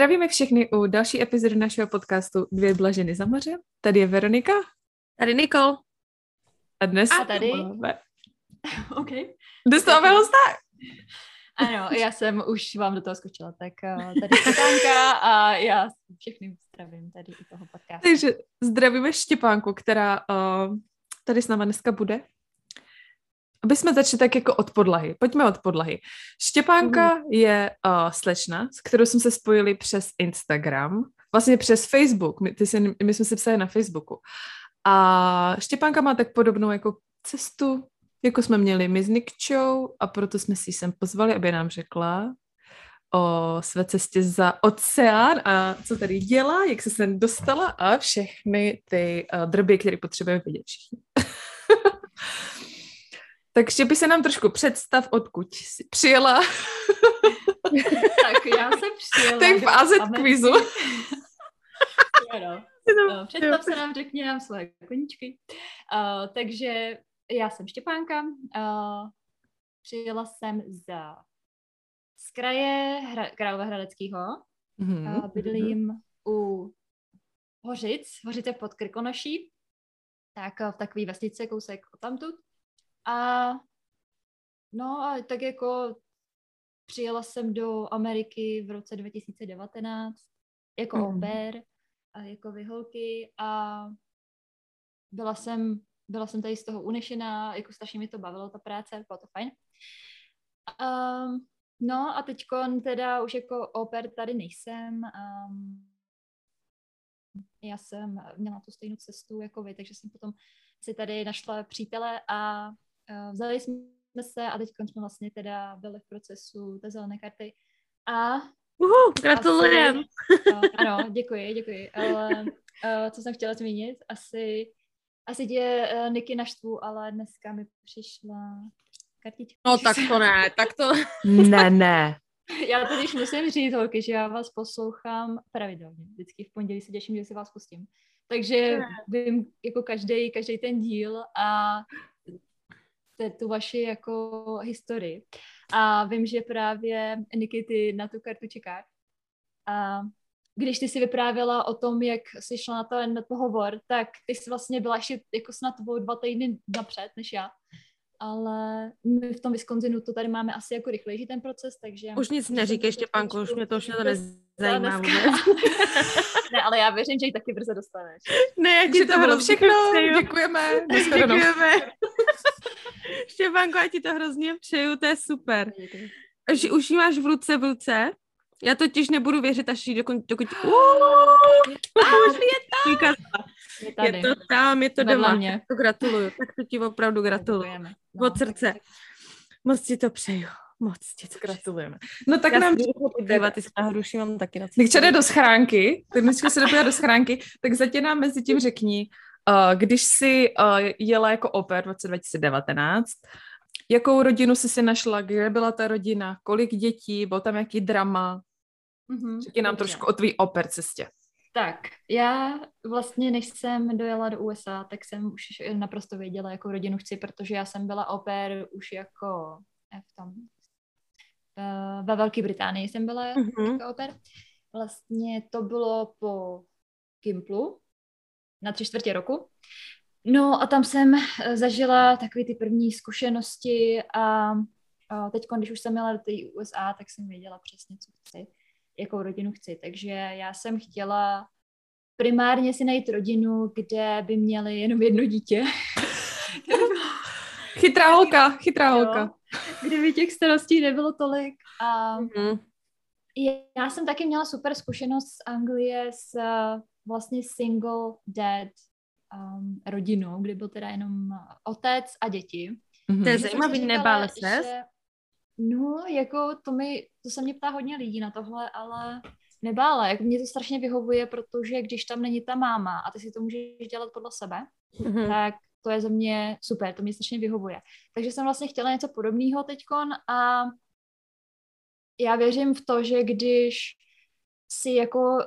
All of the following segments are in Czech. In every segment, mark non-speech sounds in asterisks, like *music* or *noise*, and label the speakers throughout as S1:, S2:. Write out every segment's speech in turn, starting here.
S1: Zdravíme všechny u další epizody našeho podcastu Dvě blaženy za moře. Tady je Veronika.
S2: Tady Nikol.
S1: A dnes
S3: A tady?
S1: máme *laughs*
S3: OK.
S1: dostáváme hosta.
S3: Ano, já jsem už vám do toho skočila, tak uh, tady Štěpánka a já všechny zdravím tady u toho podcastu.
S1: Takže zdravíme Štěpánku, která uh, tady s náma dneska bude. Aby jsme začali tak jako od podlahy. Pojďme od podlahy. Štěpánka mm. je uh, slečna, s kterou jsme se spojili přes Instagram, vlastně přes Facebook. My, ty jsi, my jsme se psali na Facebooku. A Štěpánka má tak podobnou jako cestu, jako jsme měli my s Nikčou a proto jsme si ji sem pozvali, aby nám řekla o své cestě za oceán a co tady dělá, jak se sem dostala a všechny ty uh, drby, které potřebujeme vidět všichni. *laughs* Takže by se nám trošku představ, odkud jsi přijela. *laughs*
S3: tak já jsem přijela.
S1: Tak v AZ kvizu. *laughs*
S3: ano. No, představ se nám, řekni nám svoje koníčky. Uh, takže já jsem Štěpánka. Uh, přijela jsem za z kraje Hra, Královéhradeckého. Mm-hmm. Uh, bydlím u Hořic, Hořice pod Krkonoší, tak v takové vesnice kousek od tamtud. A no a tak jako přijela jsem do Ameriky v roce 2019 jako mm. au pair, a jako vyholky a byla jsem, byla jsem tady z toho unešená, jako strašně mi to bavilo, ta práce, bylo to fajn. Um, no a teď teda už jako au pair tady nejsem. Um, já jsem měla tu stejnou cestu jako vy, takže jsem potom si tady našla přítele a vzali jsme se a teď jsme vlastně teda byli v procesu té zelené karty. A
S2: Uhu, gratulujem.
S3: uh, ano, děkuji, děkuji. Ale uh, co jsem chtěla zmínit, asi, asi tě uh, Niky naštvu, ale dneska mi přišla kartička.
S2: No tak to ne, tak to...
S1: ne, ne.
S3: Já totiž musím říct, holky, že já vás poslouchám pravidelně. Vždycky v pondělí se těším, že si vás pustím. Takže vím jako každý, každý ten díl a tu vaši jako historii. A vím, že právě Niky, ty na tu kartu čekáš. A když ty si vyprávěla o tom, jak jsi šla na ten pohovor, tak ty jsi vlastně byla ještě jako snad o dva týdny napřed než já. Ale my v tom Wisconsinu to tady máme asi jako rychlejší ten proces, takže...
S2: Už nic neříkej, Štěpánko, už mě to už mě to nezajímá *laughs*
S3: ne, ale já věřím, že ji taky brzo dostaneš.
S2: Ne, jak ti
S1: to bylo všechno, děkujeme.
S2: Děkujeme. *laughs* *laughs* Štěpánko, já ti to hrozně přeju, to je super. Už, už ji máš v ruce, v ruce. Já totiž nebudu věřit, až ji dokud... dokud... Uh, už je tam. Je, je to tam, je to doma. Mě. To gratuluju, tak to ti opravdu gratuluju. No, Od srdce. Moc ti to přeju. Moc ti to
S1: gratulujeme. No tak
S2: Já
S1: nám...
S2: Dívat, ty hruši mám taky na
S1: Když jde do schránky, tak dneska se dopojila do schránky, tak zatím nám mezi tím řekni, uh, když jsi uh, jela jako oper v roce 2019, jakou rodinu jsi si našla, kde byla ta rodina, kolik dětí, byl tam jaký drama, mm-hmm. řekni nám trošku o tvý oper cestě.
S3: Tak, já vlastně, než jsem dojela do USA, tak jsem už naprosto věděla, jakou rodinu chci, protože já jsem byla oper už jako v tom, ve Velké Británii jsem byla mm-hmm. jako oper. Vlastně to bylo po Gimplu na tři čtvrtě roku. No a tam jsem zažila takové ty první zkušenosti a, teď, když už jsem měla do té USA, tak jsem věděla přesně, co chci jakou rodinu chci. Takže já jsem chtěla primárně si najít rodinu, kde by měli jenom jedno dítě. *laughs*
S1: chytrá holka, chytrá holka.
S3: Kdyby těch starostí nebylo tolik. A mm-hmm. já jsem taky měla super zkušenost z Anglie s vlastně single dad um, rodinou, kde byl teda jenom otec a děti.
S2: Mm-hmm. To je zajímavý, nebále se? Že,
S3: No, jako to mi, to se mě ptá hodně lidí na tohle, ale nebála, jako mě to strašně vyhovuje, protože když tam není ta máma a ty si to můžeš dělat podle sebe, mm-hmm. tak to je za mě super, to mě strašně vyhovuje. Takže jsem vlastně chtěla něco podobného teďkon a já věřím v to, že když si jako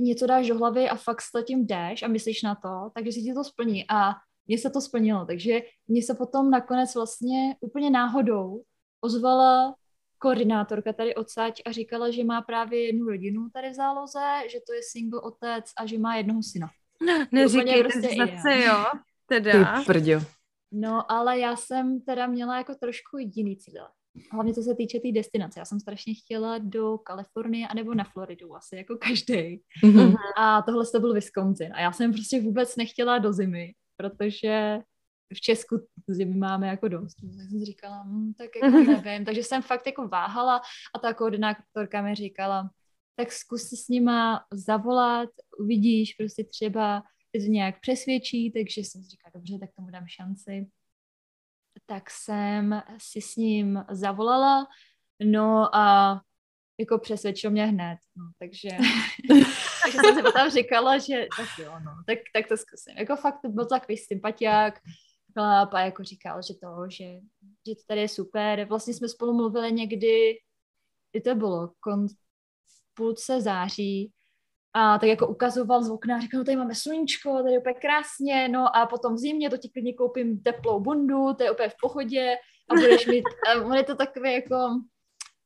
S3: něco dáš do hlavy a fakt s tím jdeš a myslíš na to, takže si ti to splní a mně se to splnilo, takže mně se potom nakonec vlastně úplně náhodou ozvala koordinátorka tady odsaď a říkala, že má právě jednu rodinu tady v záloze, že to je single otec a že má jednoho syna. *laughs*
S2: Neříkej, prostě jo. Teda.
S1: Ty.
S3: No, ale já jsem teda měla jako trošku jiný cíle. Hlavně co se týče té tý destinace. Já jsem strašně chtěla do Kalifornie anebo na Floridu, asi jako každý. Mm-hmm. A tohle to byl Wisconsin. A já jsem prostě vůbec nechtěla do zimy, protože v Česku zimy máme jako dost. Tak jsem říkala, hm, tak jako nevím. Takže jsem fakt jako váhala a ta koordinátorka mi říkala, tak zkus si s nima zavolat, uvidíš, prostě třeba to nějak přesvědčí, takže jsem říkala, dobře, tak tomu dám šanci. Tak jsem si s ním zavolala, no a jako přesvědčil mě hned, no, takže, *laughs* takže jsem si potom říkala, že tak jo, no, tak, tak to zkusím. Jako fakt to byl takový sympatiák, chlap a jako říkal, že to, že, že to tady je super. Vlastně jsme spolu mluvili někdy, kdy to bylo, kon, půlce září, a tak jako ukazoval z okna, říkal, no tady máme sluníčko, tady je úplně krásně, no a potom v zimě to ti klidně koupím teplou bundu, to je úplně v pohodě a budeš mít, *laughs* a on je to takové jako,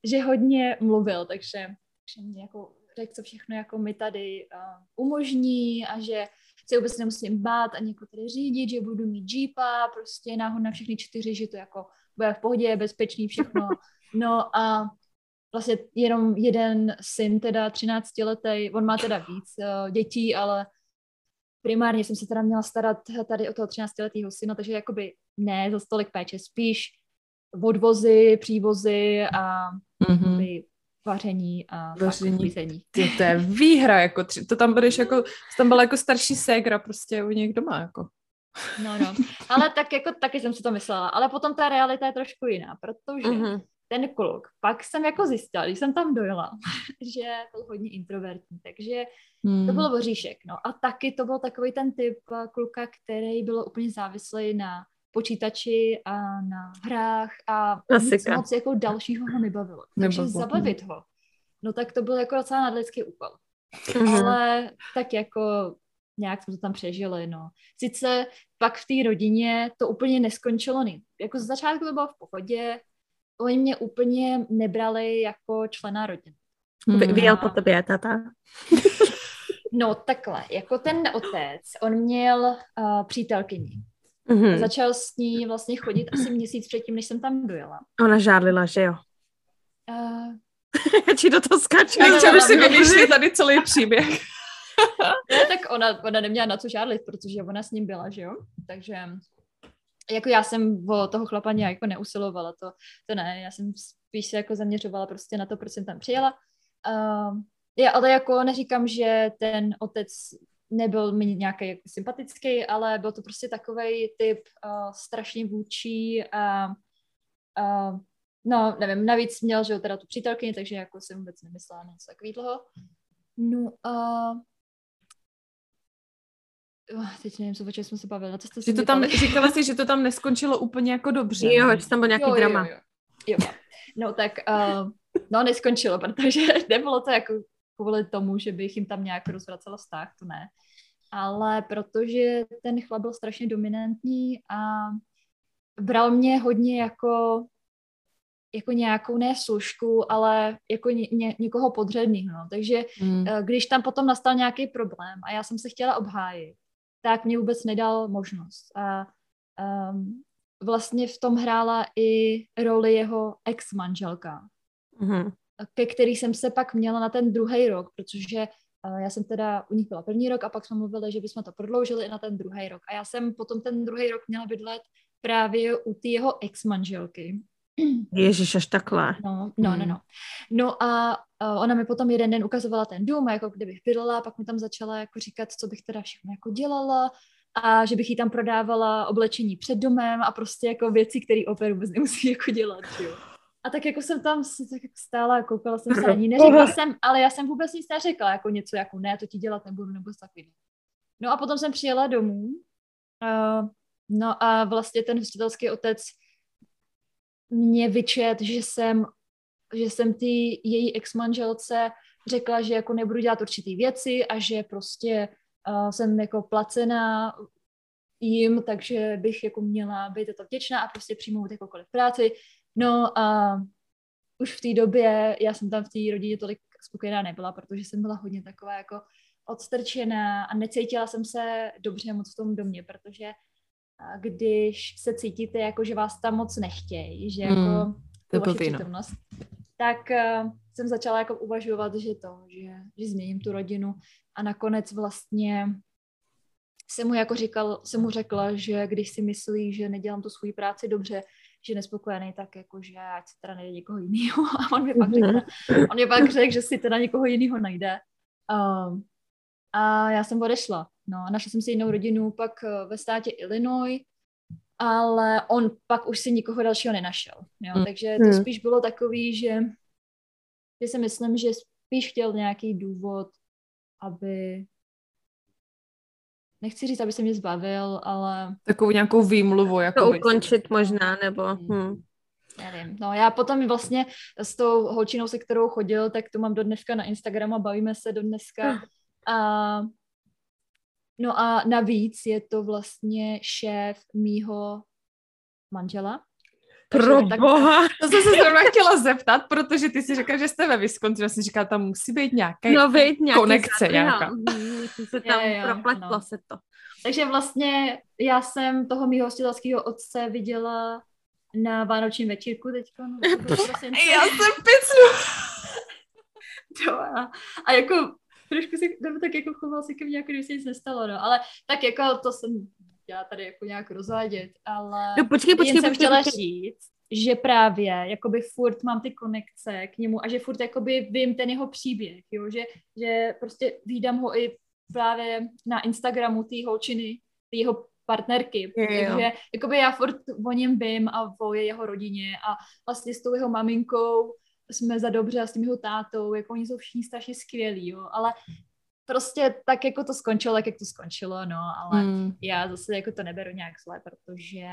S3: že hodně mluvil, takže, takže mě jako řekl, co všechno jako mi tady uh, umožní a že se vůbec nemusím bát ani jako tady řídit, že budu mít jeepa, prostě náhod na všechny čtyři, že to jako bude v pohodě, bezpečný, všechno. *laughs* No a vlastně jenom jeden syn, teda 13 letý, on má teda víc uh, dětí, ale primárně jsem se teda měla starat tady o toho 13 letého syna, takže jakoby ne za stolik péče, spíš odvozy, přívozy a mm-hmm. vaření a vaření.
S1: Ty, to je výhra, jako tři, to tam budeš jako, tam byla jako starší ségra prostě u něch doma, jako.
S3: No, no, ale tak jako taky jsem si to myslela, ale potom ta realita je trošku jiná, protože mm-hmm ten kluk. Pak jsem jako zjistila, když jsem tam dojela, *laughs* že byl hodně introvertní, takže hmm. to bylo voříšek. No a taky to byl takový ten typ eh, kluka, který byl úplně závislý na počítači a na hrách a nic moc jako dalšího ho nebavilo. Takže Nebavilo. zabavit ho, no tak to byl jako docela nadlidský úkol. Mm-hmm. Ale tak jako nějak jsme to tam přežili, no. Sice pak v té rodině to úplně neskončilo, ne. Jako z začátku to bylo v pohodě, oni mě úplně nebrali jako člena rodiny.
S2: Hmm. Vyjel po tobě tata? *laughs*
S3: no takhle, jako ten otec, on měl uh, přítelkyni. Mm-hmm. Začal s ní vlastně chodit asi měsíc předtím, než jsem tam dojela.
S2: Ona žádlila, že jo? Uh, *laughs* Já ti do toho skáču.
S1: Nechci, aby si vymýšleli tady celý příběh. *laughs*
S3: ne, tak ona, ona neměla na co žádlit, protože ona s ním byla, že jo? Takže jako já jsem o toho chlapa nějak jako neusilovala, to, to ne, já jsem spíš se jako zaměřovala prostě na to, proč jsem tam přijela. Uh, já, ale jako neříkám, že ten otec nebyl mi nějaký jako sympatický, ale byl to prostě takový typ uh, strašně vůči a uh, no, nevím, navíc měl, že jo, teda tu přítelkyni, takže jako jsem vůbec nemyslela na něco takového. No a uh, Oh, teď nevím, co o jsme se bavili. Co jste
S1: že to tam, říkala jsi, že to tam neskončilo úplně jako dobře.
S2: Jo, že tam byl nějaký jo, drama. Jo,
S3: jo. jo. No tak, uh, no neskončilo, protože *laughs* nebylo to jako kvůli tomu, že bych jim tam nějak rozvracela vztah, to ne. Ale protože ten chlap byl strašně dominantní a bral mě hodně jako jako nějakou ne služku, ale jako ně, ně, někoho podředného. No. Takže mm. když tam potom nastal nějaký problém a já jsem se chtěla obhájit, tak mě vůbec nedal možnost. A um, vlastně v tom hrála i roli jeho ex-manželka, mm-hmm. ke který jsem se pak měla na ten druhý rok, protože uh, já jsem teda u nich byla první rok a pak jsme mluvili, že bychom to prodloužili i na ten druhý rok. A já jsem potom ten druhý rok měla bydlet právě u té jeho ex-manželky.
S2: Ježíš, až takhle.
S3: No, no, no, no. No a uh, ona mi potom jeden den ukazovala ten dům, jako kdybych bydlela, pak mi tam začala jako říkat, co bych teda všechno jako dělala a že bych jí tam prodávala oblečení před domem a prostě jako věci, které opět vůbec nemusí jako dělat, jo. A tak jako jsem tam tak jako stála, koukala jsem se na ní, neřekla jsem, ale já jsem vůbec nic neřekla, jako něco jako ne, to ti dělat nebudu, nebo takový. No a potom jsem přijela domů, uh, no a vlastně ten hostitelský otec mě vyčet, že jsem, že jsem ty její ex-manželce řekla, že jako nebudu dělat určitý věci a že prostě uh, jsem jako placená jim, takže bych jako měla být to vděčná a prostě přijmout jakoukoliv práci. No a už v té době, já jsem tam v té rodině tolik spokojená nebyla, protože jsem byla hodně taková jako odstrčená a necítila jsem se dobře moc v tom domě, protože když se cítíte jako, že vás tam moc nechtějí, že jako mm, to vaše přítomnost, tak uh, jsem začala jako uvažovat, že to, že, že změním tu rodinu a nakonec vlastně jsem mu jako říkal, jsem mu řekla, že když si myslí, že nedělám tu svou práci dobře, že nespokojený, tak jako, že ať se teda najde někoho jiného. *laughs* A on mi pak řekl, mhm. on mi pak řekl, že si teda někoho jiného najde. Um, a já jsem odešla. No, našla jsem si jinou rodinu pak eh, ve státě Illinois, ale on pak už si nikoho dalšího nenašel. Jo? Mm. Takže to hmm. spíš bylo takový, že, že si myslím, že spíš chtěl nějaký důvod, aby nechci říct, aby se mě zbavil, ale...
S1: Takovou nějakou výmluvu. Jako
S2: to ukončit možná, nebo... Hmm. hmm.
S3: Nevím. No já potom vlastně s tou holčinou, se kterou chodil, tak to mám do dneska na Instagramu a bavíme se do dneska. A, no a navíc je to vlastně šéf mýho manžela.
S2: Pro tak, boha.
S1: To jsem se zrovna *laughs* chtěla zeptat, protože ty si říkal, že jste ve Wisconsin, já jsem říkala, tam musí být nějaké
S2: no, být nějaký
S1: konekce základ, nějaká.
S2: Mhm, se *laughs* tam je, propletlo no. se to.
S3: Takže vlastně já jsem toho mýho hostitelského otce viděla na vánočním večírku teďko. No, *laughs*
S1: já jsem picnu.
S3: a, a jako trošku si, nebo tak jako choval si ke mně, jako kdyby se nic nestalo, no, ale tak jako to jsem já tady jako nějak rozvádět, ale
S2: no, počkej, počkej,
S3: jen jsem
S2: počkej,
S3: chtěla
S2: počkej.
S3: říct, že právě jakoby furt mám ty konekce k němu a že furt jakoby vím ten jeho příběh, jo, že, že prostě vídám ho i právě na Instagramu té holčiny, té jeho partnerky, je, takže jakoby já furt o něm vím a o jeho rodině a vlastně s tou jeho maminkou jsme za dobře a s tím jeho tátou, jako oni jsou všichni strašně skvělí, jo, ale prostě tak jako to skončilo, tak jak to skončilo, no, ale mm. já zase jako to neberu nějak zle, protože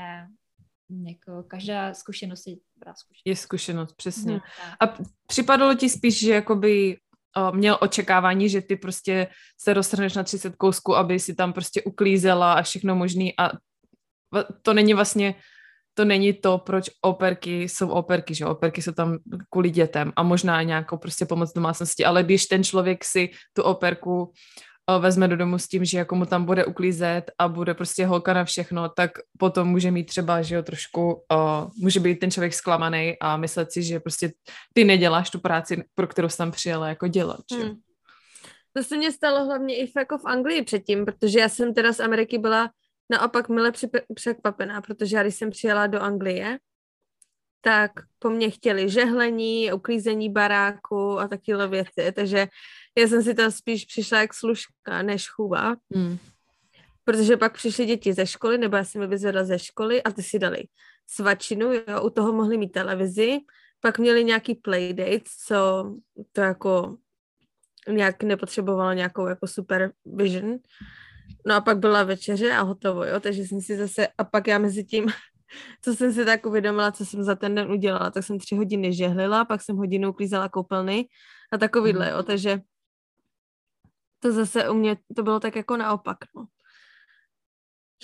S3: jako každá zkušenost je dobrá zkušenost.
S1: Je zkušenost, přesně. Mm. A připadalo ti spíš, že jakoby měl očekávání, že ty prostě se rozhrneš na 30 kousků, aby si tam prostě uklízela a všechno možný a to není vlastně to není to, proč operky jsou operky, že operky jsou tam kvůli dětem a možná nějakou prostě pomoc domácnosti, ale když ten člověk si tu operku eh, vezme do domu s tím, že jako mu tam bude uklízet a bude prostě holka na všechno, tak potom může mít třeba, že jo, trošku, uh, může být ten člověk zklamaný a myslet si, že prostě ty neděláš tu práci, pro kterou jsem tam přijela jako dělat, že hmm.
S2: To se mně stalo hlavně i jako v Anglii předtím, protože já jsem teda z Ameriky byla naopak mile překvapená, protože já když jsem přijela do Anglie, tak po mně chtěli žehlení, uklízení baráku a takové věci, takže já jsem si tam spíš přišla jak služka než chůva, hmm. protože pak přišly děti ze školy, nebo já jsem je vyzvedla ze školy a ty si dali svačinu, jo, u toho mohli mít televizi, pak měli nějaký playdates, co to jako nějak nepotřebovalo nějakou jako supervision, No a pak byla večeře a hotovo, jo, takže jsem si zase, a pak já mezi tím, *laughs* co jsem si tak uvědomila, co jsem za ten den udělala, tak jsem tři hodiny žehlila, pak jsem hodinu uklízela koupelny a takovýhle, jo, takže to zase u mě, to bylo tak jako naopak, no.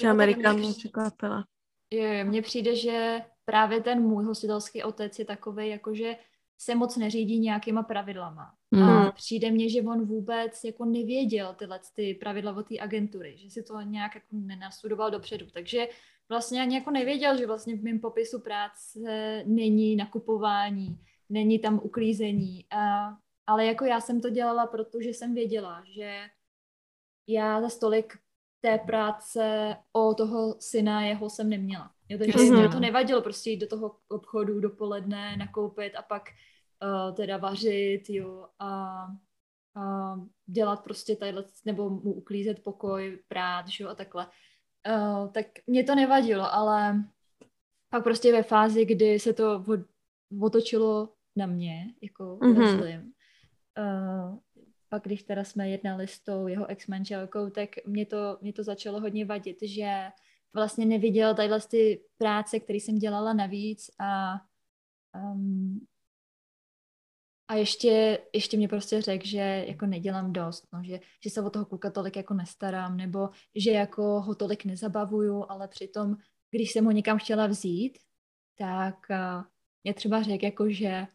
S2: Že Amerika mě překvapila.
S3: Jo, mně přijde, že právě ten můj hostitelský otec je takový, jakože se moc neřídí nějakýma pravidlama. Mm. A mhm. přijde mně, že on vůbec jako nevěděl tyhle ty pravidla od té agentury, že si to nějak jako nenastudoval dopředu. Takže vlastně ani jako nevěděl, že vlastně v mém popisu práce není nakupování, není tam uklízení. A, ale jako já jsem to dělala, protože jsem věděla, že já za stolik té práce o toho syna jeho jsem neměla. Jo, takže mm-hmm. mě to nevadilo prostě jít do toho obchodu dopoledne, nakoupit a pak uh, teda vařit, jo, a, a dělat prostě tadyhle, nebo mu uklízet pokoj, prát, jo, a takhle. Uh, tak mě to nevadilo, ale pak prostě ve fázi, kdy se to od, otočilo na mě, jako mm-hmm. myslím, uh, pak když teda jsme jednali s tou jeho ex-manželkou, tak mě to, mě to začalo hodně vadit, že vlastně neviděl tadyhle ty práce, které jsem dělala navíc a um, a ještě, ještě mě prostě řekl, že jako nedělám dost, no, že, že se o toho kluka tolik jako nestarám, nebo že jako ho tolik nezabavuju, ale přitom, když jsem ho někam chtěla vzít, tak uh, mě třeba řekl, jako, že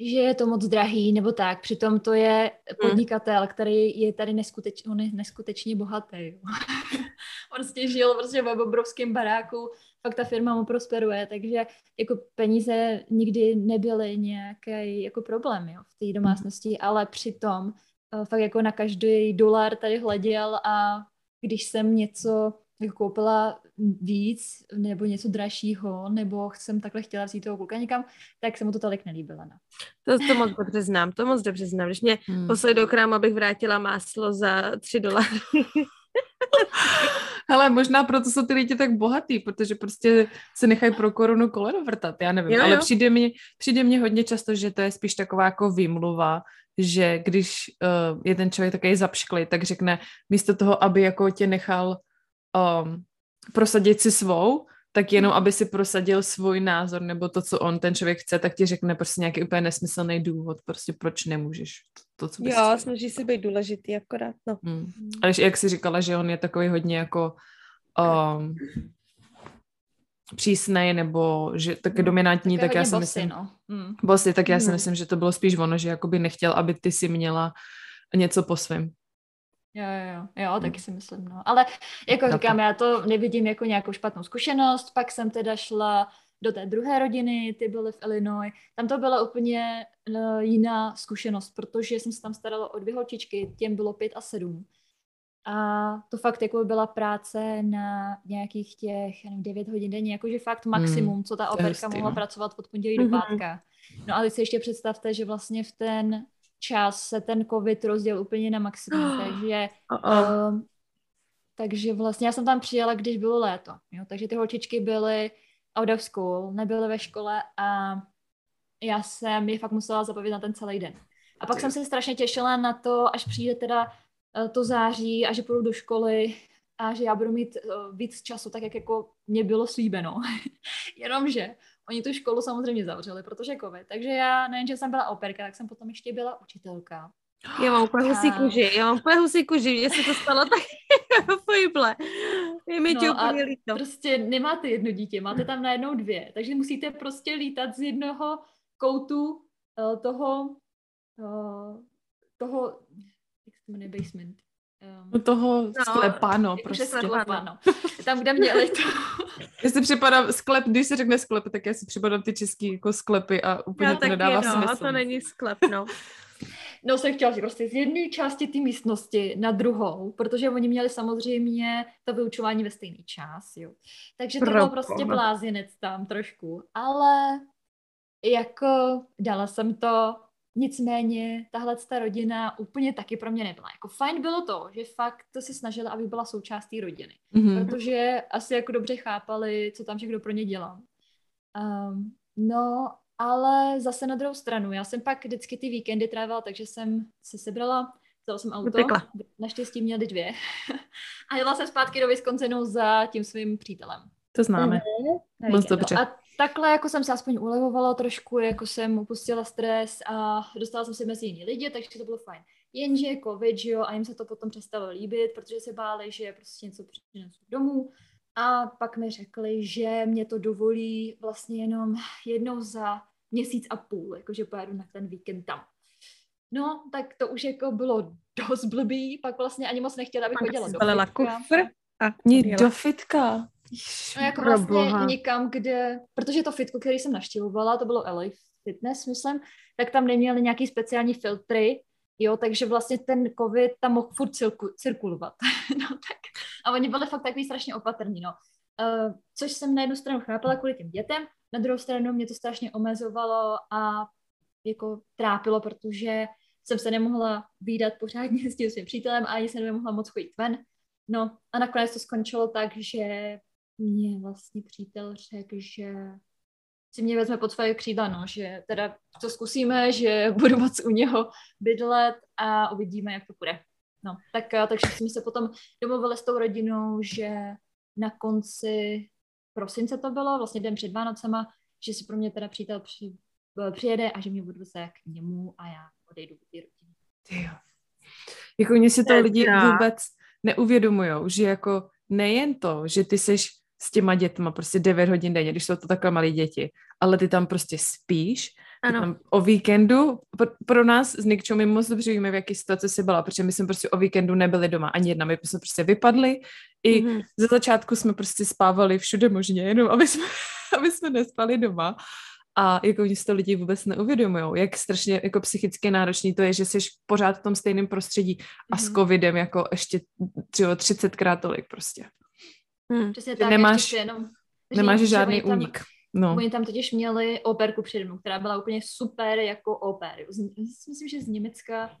S3: že je to moc drahý nebo tak. Přitom to je podnikatel, který je tady neskuteč, on je neskutečně bohatý. *laughs* on prostě žil prostě ve obrovském baráku, fakt ta firma mu prosperuje, takže jako peníze nikdy nebyly nějaký jako problém jo, v té domácnosti, ale přitom uh, fakt jako na každý dolar tady hleděl a když jsem něco jako koupila víc nebo něco dražšího, nebo jsem takhle chtěla vzít toho kluka někam, tak se mu to tolik nelíbilo. No.
S2: To, to moc dobře znám, to moc dobře znám. Když mě hmm. poslali do krámu, abych vrátila máslo za tři dolary.
S1: Ale možná proto jsou ty lidi tak bohatý, protože prostě se nechají pro korunu koleno vrtat, já nevím. Jo, jo. Ale přijde mi, přijde hodně často, že to je spíš taková jako výmluva, že když uh, je ten člověk takový zapšklý, tak řekne místo toho, aby jako tě nechal um, prosadit si svou, tak jenom, aby si prosadil svůj názor nebo to, co on, ten člověk chce, tak ti řekne prostě nějaký úplně nesmyslný důvod, prostě proč nemůžeš to, co bys
S2: Jo, chtěl. snaží se být důležitý akorát, no. Hmm.
S1: Ale jak jsi říkala, že on je takový hodně jako um, přísnej nebo že taky dominantní, tak já si myslím, no. mm. bossy, tak já si mm. myslím, že to bylo spíš ono, že jakoby nechtěl, aby ty si měla něco po svém.
S3: Jo, jo, jo, hmm. taky si myslím, no. Ale jako Chápu. říkám, já to nevidím jako nějakou špatnou zkušenost, pak jsem teda šla do té druhé rodiny, ty byly v Illinois. Tam to byla úplně uh, jiná zkušenost, protože jsem se tam starala o dvě holčičky, těm bylo pět a sedm. A to fakt jako byla práce na nějakých těch nevím, 9 hodin denně, jakože fakt hmm, maximum, hmm, co ta operka mohla no. pracovat od pondělí mm-hmm. do pátka. No a teď si ještě představte, že vlastně v ten čas se ten covid rozděl úplně na maximum, *gasps* takže uh, takže vlastně já jsem tam přijela, když bylo léto, jo, takže ty holčičky byly out of school, nebyly ve škole a já jsem je fakt musela zapovědět na ten celý den. A pak jsem se strašně těšila na to, až přijde teda uh, to září a že půjdu do školy a že já budu mít uh, víc času, tak jak jako mě bylo slíbeno. *laughs* Jenomže Oni tu školu samozřejmě zavřeli, protože covid. Takže já nejen, že jsem byla operka, tak jsem potom ještě byla učitelka. *gasps*
S2: Já mám úplně husí kůži, já mám úplně husí kůži, mně se to stalo tak *laughs* pojble. Je mi no úplně líto.
S3: prostě nemáte jedno dítě, máte tam najednou dvě, takže musíte prostě lítat z jednoho koutu uh, toho, uh, toho, jak se to jmenuje, basement,
S1: Um, toho no, sklepa, no, prostě.
S3: Sklepa, no. Tam, kde měli *laughs* to.
S1: já si připadám, sklep, když se řekne sklep, tak já si připadám ty český jako sklepy a úplně to nedává no, smysl.
S2: a to není sklep, no. *laughs*
S3: No, jsem chtěla říct, prostě z jedné části té místnosti na druhou, protože oni měli samozřejmě to vyučování ve stejný čas, jo. Takže to bylo prostě blázinec tam trošku, ale jako dala jsem to, Nicméně tahle ta rodina úplně taky pro mě nebyla. Jako fajn bylo to, že fakt to si snažila, aby byla součástí rodiny. Mm-hmm. Protože asi jako dobře chápali, co tam všechno pro ně dělám. Um, no, ale zase na druhou stranu, já jsem pak vždycky ty víkendy trávila, takže jsem se sebrala, vzala jsem auto, Utekla. naštěstí měli dvě *laughs* a jela jsem zpátky do Wisconsinu za tím svým přítelem.
S1: To známe. Mm-hmm. Moc dobře.
S3: A takhle jako jsem se aspoň ulevovala trošku, jako jsem upustila stres a dostala jsem se mezi jiný lidi, takže to bylo fajn. Jenže covid, že jo, a jim se to potom přestalo líbit, protože se báli, že prostě něco přinesu domů. A pak mi řekli, že mě to dovolí vlastně jenom jednou za měsíc a půl, jakože pojedu na ten víkend tam. No, tak to už jako bylo dost blbý, pak vlastně ani moc nechtěla, abych chodila do fitka. kufr
S1: a Ní do fitka.
S3: No jako vlastně boha. někam, kde, protože to fitko, který jsem navštěvovala, to bylo LA Fitness, myslím, tak tam neměli nějaký speciální filtry, jo, takže vlastně ten covid tam mohl furt cirku, cirkulovat. *laughs* no, tak. A oni byli fakt takový strašně opatrní, no. Uh, což jsem na jednu stranu chápala kvůli těm dětem, na druhou stranu mě to strašně omezovalo a jako trápilo, protože jsem se nemohla výdat pořádně *laughs* s tím svým přítelem a ani se nemohla moc chodit ven. No a nakonec to skončilo tak, že mě vlastně přítel řekl, že si mě vezme pod své křídla, no, že teda to zkusíme, že *laughs* budu moc u něho bydlet a uvidíme, jak to bude. No, tak, eh, takže jsme se potom domluvili s tou rodinou, že na konci prosince to bylo, vlastně den před Vánocema, že si pro mě teda přítel při, eh, přijede a že mě budu se k němu a já odejdu do té rodiny.
S1: Tyjo. Jako mě si to lidi vůbec neuvědomují, že jako nejen to, že ty seš s těma dětma prostě 9 hodin denně, když jsou to takové malé děti, ale ty tam prostě spíš,
S2: Ano.
S1: O víkendu, pro, pro nás s Nikčou my moc dobře víme, v jaké situaci jsi byla, protože my jsme prostě o víkendu nebyli doma ani jedna, my jsme prostě vypadli, i
S2: Mhm.
S1: ze začátku jsme prostě spávali všude možně, jenom aby jsme, *laughs* aby jsme nespali doma. A jako oni si to lidi vůbec neuvědomují, jak strašně jako psychicky náročný to je, že jsi pořád v tom stejném prostředí a s
S3: Mhm.
S1: covidem jako ještě třeba 30krát tolik prostě.
S2: Hm.
S3: Přesně tak,
S1: nemáš-
S3: jenom
S1: Nemáš
S3: říct, že
S1: žádný
S3: oni tam-
S1: únik. No.
S3: Oni tam totiž měli operku přede mnou, která byla úplně super jako oper. Myslím, že z Německa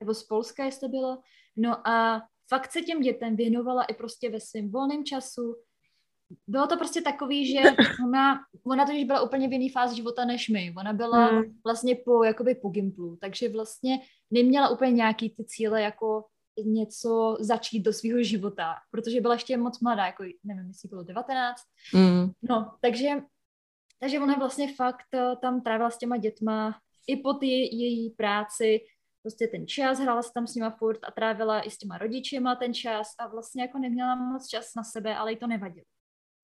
S3: nebo z Polska, jestli to bylo. No a fakt se těm dětem věnovala i prostě ve svém volném času. Bylo to prostě takový, že *laughs* ona, ona totiž byla úplně v jiný fázi života než my. Ona byla
S2: Hmm.
S3: vlastně po, jakoby po Gimplu, takže vlastně neměla úplně nějaký ty cíle jako něco začít do svého života, protože byla ještě moc mladá, jako nevím, jestli bylo 19,
S1: Mm.
S3: No, takže, takže ona vlastně fakt eh, tam trávila s těma dětma i po ty její práci, prostě ten čas, hrála se tam s nima furt a trávila i s těma rodičema ten čas a vlastně jako neměla moc čas na sebe, ale jí to nevadilo.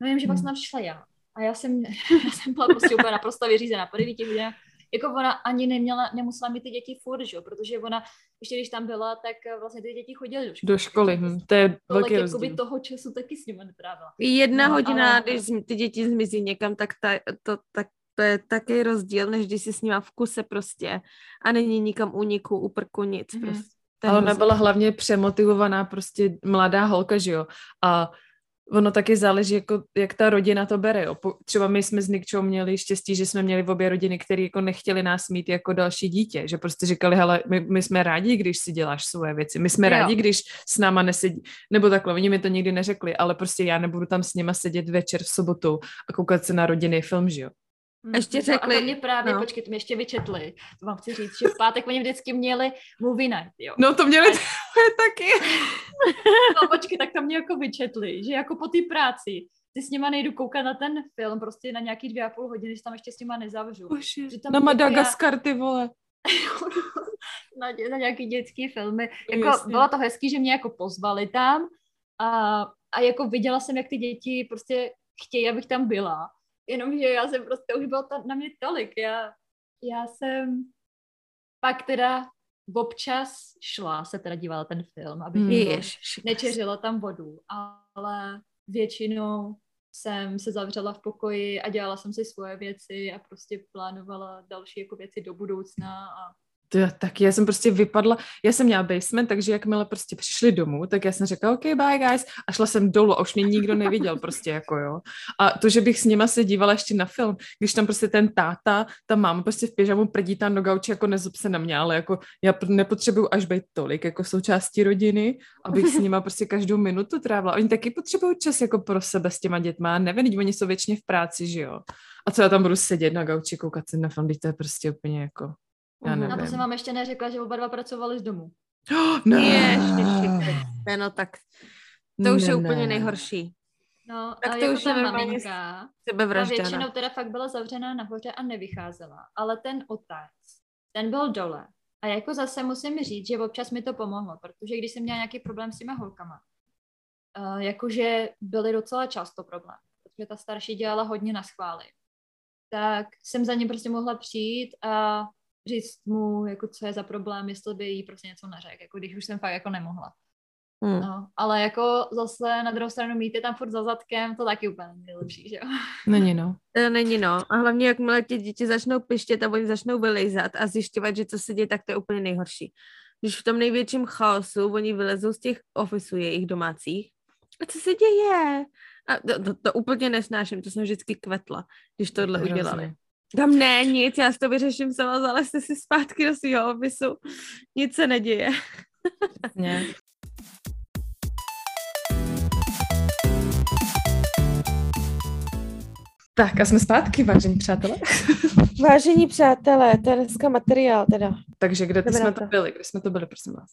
S3: No vím, že pak
S1: Hmm.
S3: jsem přišla já a já jsem, *laughs* já jsem byla prostě úplně naprosto vyřízená po devíti hodinách. Jako ona ani neměla, nemusela mít ty děti furt, že jo, protože ona, ještě když tam byla, tak eh, vlastně ty děti chodily do školy.
S1: Do školy,
S3: takže
S1: hm, to je velký
S3: jakoby
S1: rozdíl.
S3: toho času taky s nimi netrávila.
S2: Jedna
S3: No,
S2: hodina,
S3: ale-
S2: když ty děti zmizí někam, tak, ta, to, tak to je taký rozdíl, než když jsi s nima v kuse prostě a není nikam úniku, úprku, nic
S3: Mhm.
S2: prostě.
S1: Ale ona byla hlavně přemotivovaná prostě mladá holka, že jo. A ono taky záleží, jako, jak ta rodina to bere, jo. Třeba my jsme s Nikčou měli štěstí, že jsme měli v obě rodiny, které jako nechtěli nás mít jako další dítě, že prostě říkali, hele, my, my jsme rádi, když si děláš svoje věci, my jsme
S3: Jo.
S1: rádi, když s náma nesedí, nebo takhle, oni mi to nikdy neřekli, ale prostě já nebudu tam s nima sedět večer v sobotu a koukat se na rodinný film, že jo.
S2: Ještě
S3: No,
S2: řekli-
S3: A to mě právě,
S2: no.
S3: počkej, to mě ještě vyčetli. To vám chci říct, že v pátek oni vždycky měli movie night, jo.
S1: No to měli *laughs* taky.
S3: No počkej, tak to mě jako vyčetli, že jako po té práci ty s nima nejdu koukat na ten film prostě na nějaký dvě a půl hodiny, že tam ještě s nima nezavřu.
S1: Bože,
S3: Že tam
S1: na Madagaskar, ty vole. *laughs*
S3: na, na nějaký dětský filmy. Jako,
S1: jasně.
S3: bylo to hezký, že mě jako pozvali tam a, a jako viděla jsem, jak ty děti prostě chtějí, abych tam byla. Jenomže já jsem prostě, už bylo to na mě tolik. Já, já jsem pak teda občas šla, se teda dívala ten film, abych
S1: Hmm.
S3: jako nečeřila tam vodu, ale většinou jsem se zavřela v pokoji a dělala jsem si svoje věci a prostě plánovala další jako věci do budoucna a
S1: To já taky, já jsem prostě vypadla, já jsem měla basement, takže jakmile prostě přišli domů, tak já jsem řekla, OK, bye guys, a šla jsem dolů a už mě nikdo neviděl prostě jako jo. A to, že bych s nima se dívala ještě na film, když tam prostě ten táta, ta máma prostě v pyžamu prdí tam do gauči, jako nezob se na mě, ale jako já nepotřebuju až být tolik jako součástí rodiny, abych s nima prostě každou minutu trávila. Oni taky potřebují čas jako pro sebe s těma dětma, nevím, oni jsou většině v práci, že jo. A co já tam budu sedět na gauči, koukat se na film, to je prostě úplně jako, já
S2: Mhm.
S1: nevím.
S3: Na to jsem vám ještě neřekla, že oba dva pracovali z domu.
S1: Oh, *gasps* ne.
S2: Ježiši Kriste, no tak to už je
S1: Ne,
S2: úplně
S1: ne.
S2: nejhorší.
S3: No,
S2: Tak
S3: a
S2: to
S3: jako
S2: už
S3: ta
S2: je
S3: maminka, ta
S2: Sebevražda.
S3: většinou
S2: no.
S3: teda fakt byla zavřená nahoře a nevycházela, ale ten otec, ten byl dole. A jako zase musím říct, že občas mi to pomohlo, protože když jsem měla nějaký problém s těma holkama, uh, jakože byly docela často problém, protože ta starší dělala hodně na schvály, tak jsem za ním prostě mohla přijít a říct mu, jako co je za problém, jestli by jí prostě něco neřekl, jako když už jsem fakt jako nemohla.
S2: Hm.
S3: No, ale jako zase na druhou stranu mít je tam furt za zadkem, to taky úplně není nejlepší, že jo? *laughs*
S1: Není, no.
S2: To není no. A hlavně, jakmile ti děti začnou pištět a oni začnou vylejzat a zjišťovat, že co se děje, tak to je úplně nejhorší. Když v tom největším chaosu oni vylezou z těch ofisů jejich domácích. A co se děje? A to, to, to úplně nesnáším, to jsem vždycky kvetla, když tohle udělali. Tam ne, nic, já si to vyřeším sama, zalezte si zpátky do svého ofisu. Nic se neděje.
S1: Přesně. Tak a jsme zpátky, vážení přátelé. *laughs*
S2: Vážení přátelé, to je dneska materiál teda.
S1: Takže kde
S2: Jdeme
S1: jsme to
S2: to.
S1: byli? Kde jsme to byli, prosím vás?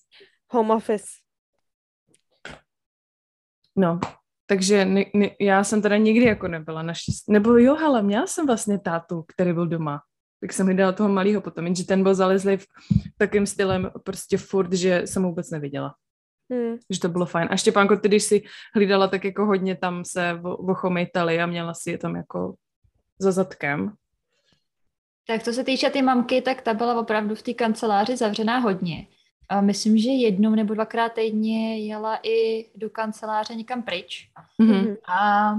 S2: Home office.
S1: No, takže ne, ne, já jsem teda nikdy jako nebyla naštěstí. Nebo jo, hele, měla jsem vlastně tátu, který byl doma. Tak jsem hlídala toho malého potom, jenže ten byl zalezlý v takým stylem prostě furt, že jsem ho vůbec neviděla.
S2: Hmm.
S1: že to bylo fajn. A Štěpánko, ty když si hlídala, tak jako hodně tam se vo- ochomejtali a měla si je tam jako za zadkem.
S3: Tak co se týče ty mamky, tak ta byla opravdu v té kanceláři zavřená hodně. A myslím, že jednou nebo dvakrát týdně jela i do kanceláře někam pryč.
S1: Mhm.
S3: A,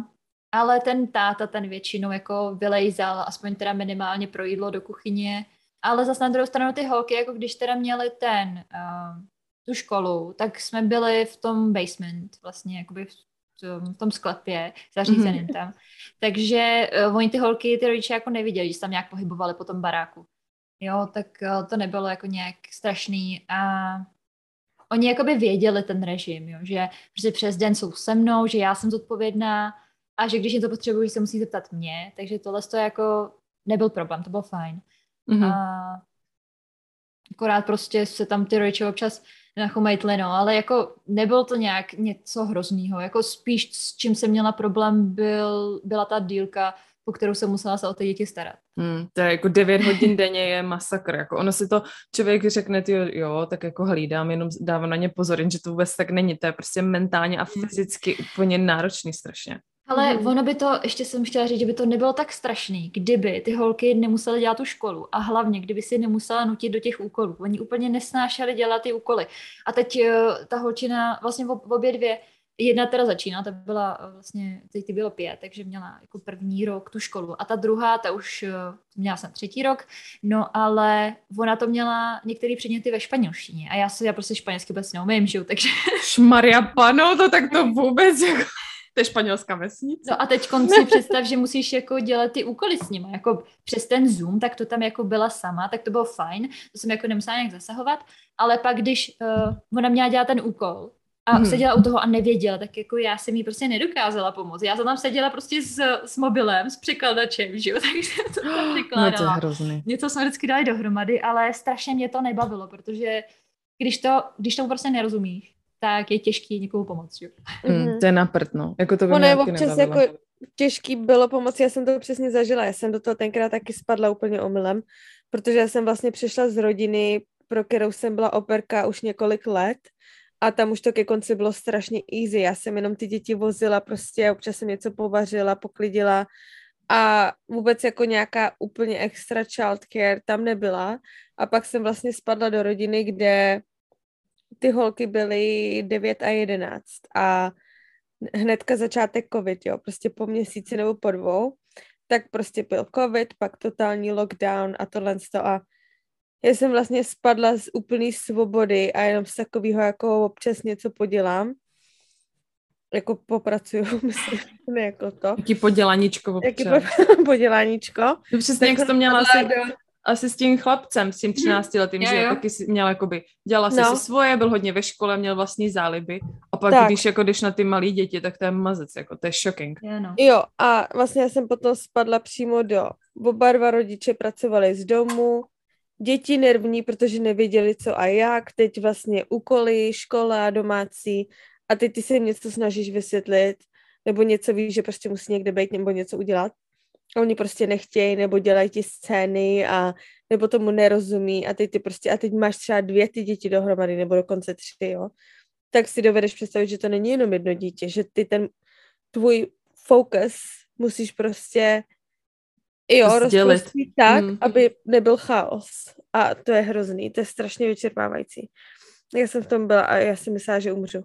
S3: ale ten táta ten většinou jako vylejzal, aspoň teda minimálně pro jídlo do kuchyně. Ale zase na druhou stranu ty holky, jako když teda měly ten, uh, tu školu, tak jsme byli v tom basement, vlastně jakoby v tom, v tom sklepě, zařízeným
S1: Mhm.
S3: tam. Takže uh, oni ty holky, ty rodiče jako neviděli, že se tam nějak pohybovali po tom baráku. Jo, tak uh, to nebylo jako nějak strašný a oni jakoby věděli ten režim, jo, že prostě přes den jsou se mnou, že já jsem zodpovědná a že když něco potřebuji, se musí zeptat mě, takže tohle to jako nebyl problém, to bylo fajn.
S1: Mhm.
S3: A akorát prostě se tam ty rodiče občas nachomejtli, no, ale jako nebylo to nějak něco hroznýho, jako spíš s čím jsem měla problém byl, byla ta dílka, po kterou jsem musela se o ty děti starat.
S1: Hmm, to je jako 9 hodin denně je masakr. Jako ono si to člověk řekne, ty jo, tak jako hlídám, jenom dávám na ně pozor, jenže to vůbec tak není. To je prostě mentálně a fyzicky úplně náročný strašně.
S3: Ale
S2: Mhm.
S3: ono by to, ještě jsem chtěla říct, že by to nebylo tak strašný, kdyby ty holky nemusely dělat tu školu a hlavně, kdyby si nemusela nutit do těch úkolů. Oni úplně nesnášeli dělat ty úkoly. A teď eh, ta holčina, vlastně v obě dvě, jedna teda začíná, ta byla eh, vlastně, teď ty bylo pět, takže měla jako první rok tu školu. A ta druhá, ta už eh, měla jsem třetí rok, no ale ona to měla některé předměty ve španělštině a já se já prostě španělsky vůbec neumím, že jo, takže
S1: Šmaria pano, to tak to vůbec jako... To je španělská vesnice.
S3: No a teď si představ, že musíš jako dělat ty úkoly s nimi, jako přes ten Zoom, tak to tam jako byla sama, tak to bylo fajn, to jsem jako nemusela nějak zasahovat, ale pak když uh, ona měla dělat ten úkol a
S1: Hmm.
S3: seděla u toho a nevěděla, tak jako já jsem jí prostě nedokázala pomoct. Já jsem tam seděla prostě s, s mobilem, s překladačem, že jo, *laughs* takže to tam
S1: No to je
S3: překládala.
S1: hrozný.
S3: Něco jsme vždycky dali dohromady, ale strašně mě to nebavilo, protože když to, když tomu prostě nerozumíš, tak je těžký někomu pomoct, jo.
S1: Hmm, to je na prd, no. Jako to by
S2: Ono
S1: mě
S2: je občas
S1: nebavilo.
S2: jako těžký bylo pomoci, já jsem to přesně zažila, já jsem do toho tenkrát taky spadla úplně omylem, protože já jsem vlastně přišla z rodiny, pro kterou jsem byla operka už několik let a tam už to ke konci bylo strašně easy, já jsem jenom ty děti vozila prostě, občas jsem něco povařila, poklidila a vůbec jako nějaká úplně extra childcare tam nebyla. A pak jsem vlastně spadla do rodiny, kde ty holky byly 9 a 11 a hnedka začátek covid, jo, prostě po měsíci nebo po dvou, tak prostě byl covid, pak totální lockdown a tohle to a já jsem vlastně spadla z úplné svobody a jenom z takového jako občas něco podělám, jako popracuju, *laughs* myslím, ne jako to,
S1: Jaký podělaníčko
S2: jaký
S1: občas.
S2: po, *laughs* poděláníčko.
S1: To přesně, jak jsi to měla asi,
S2: do-
S1: asi s tím chlapcem, s tím 13 letým,
S3: Jo,
S1: že
S3: jo.
S1: taky si měla jakoby, dělala si,
S2: No.
S1: si svoje, byl hodně ve škole, měl vlastní záliby a pak
S2: Tak.
S1: když jako jdeš na ty malé děti, tak to je mazec, jako to je shocking.
S3: Jo, no.
S2: Jo, a vlastně já jsem potom spadla přímo do... Oba dva rodiče pracovali z domu, děti nervní, protože nevěděli co a jak, teď vlastně úkoly, škola, domácí a teď ty se jim něco snažíš vysvětlit, nebo něco víš, že prostě musí někde být nebo něco udělat. A oni prostě nechtějí, nebo dělají ti scény a nebo tomu nerozumí a teď ty prostě, a teď máš třeba dvě ty děti dohromady, nebo dokonce tři, jo. Tak si dovedeš představit, že to není jenom jedno dítě, že ty ten tvůj fokus musíš prostě jo, rozprostřít tak,
S1: Mm.
S2: aby nebyl chaos. A to je hrozný, to je strašně vyčerpávající. Já jsem v tom byla a já si myslela, že umřu.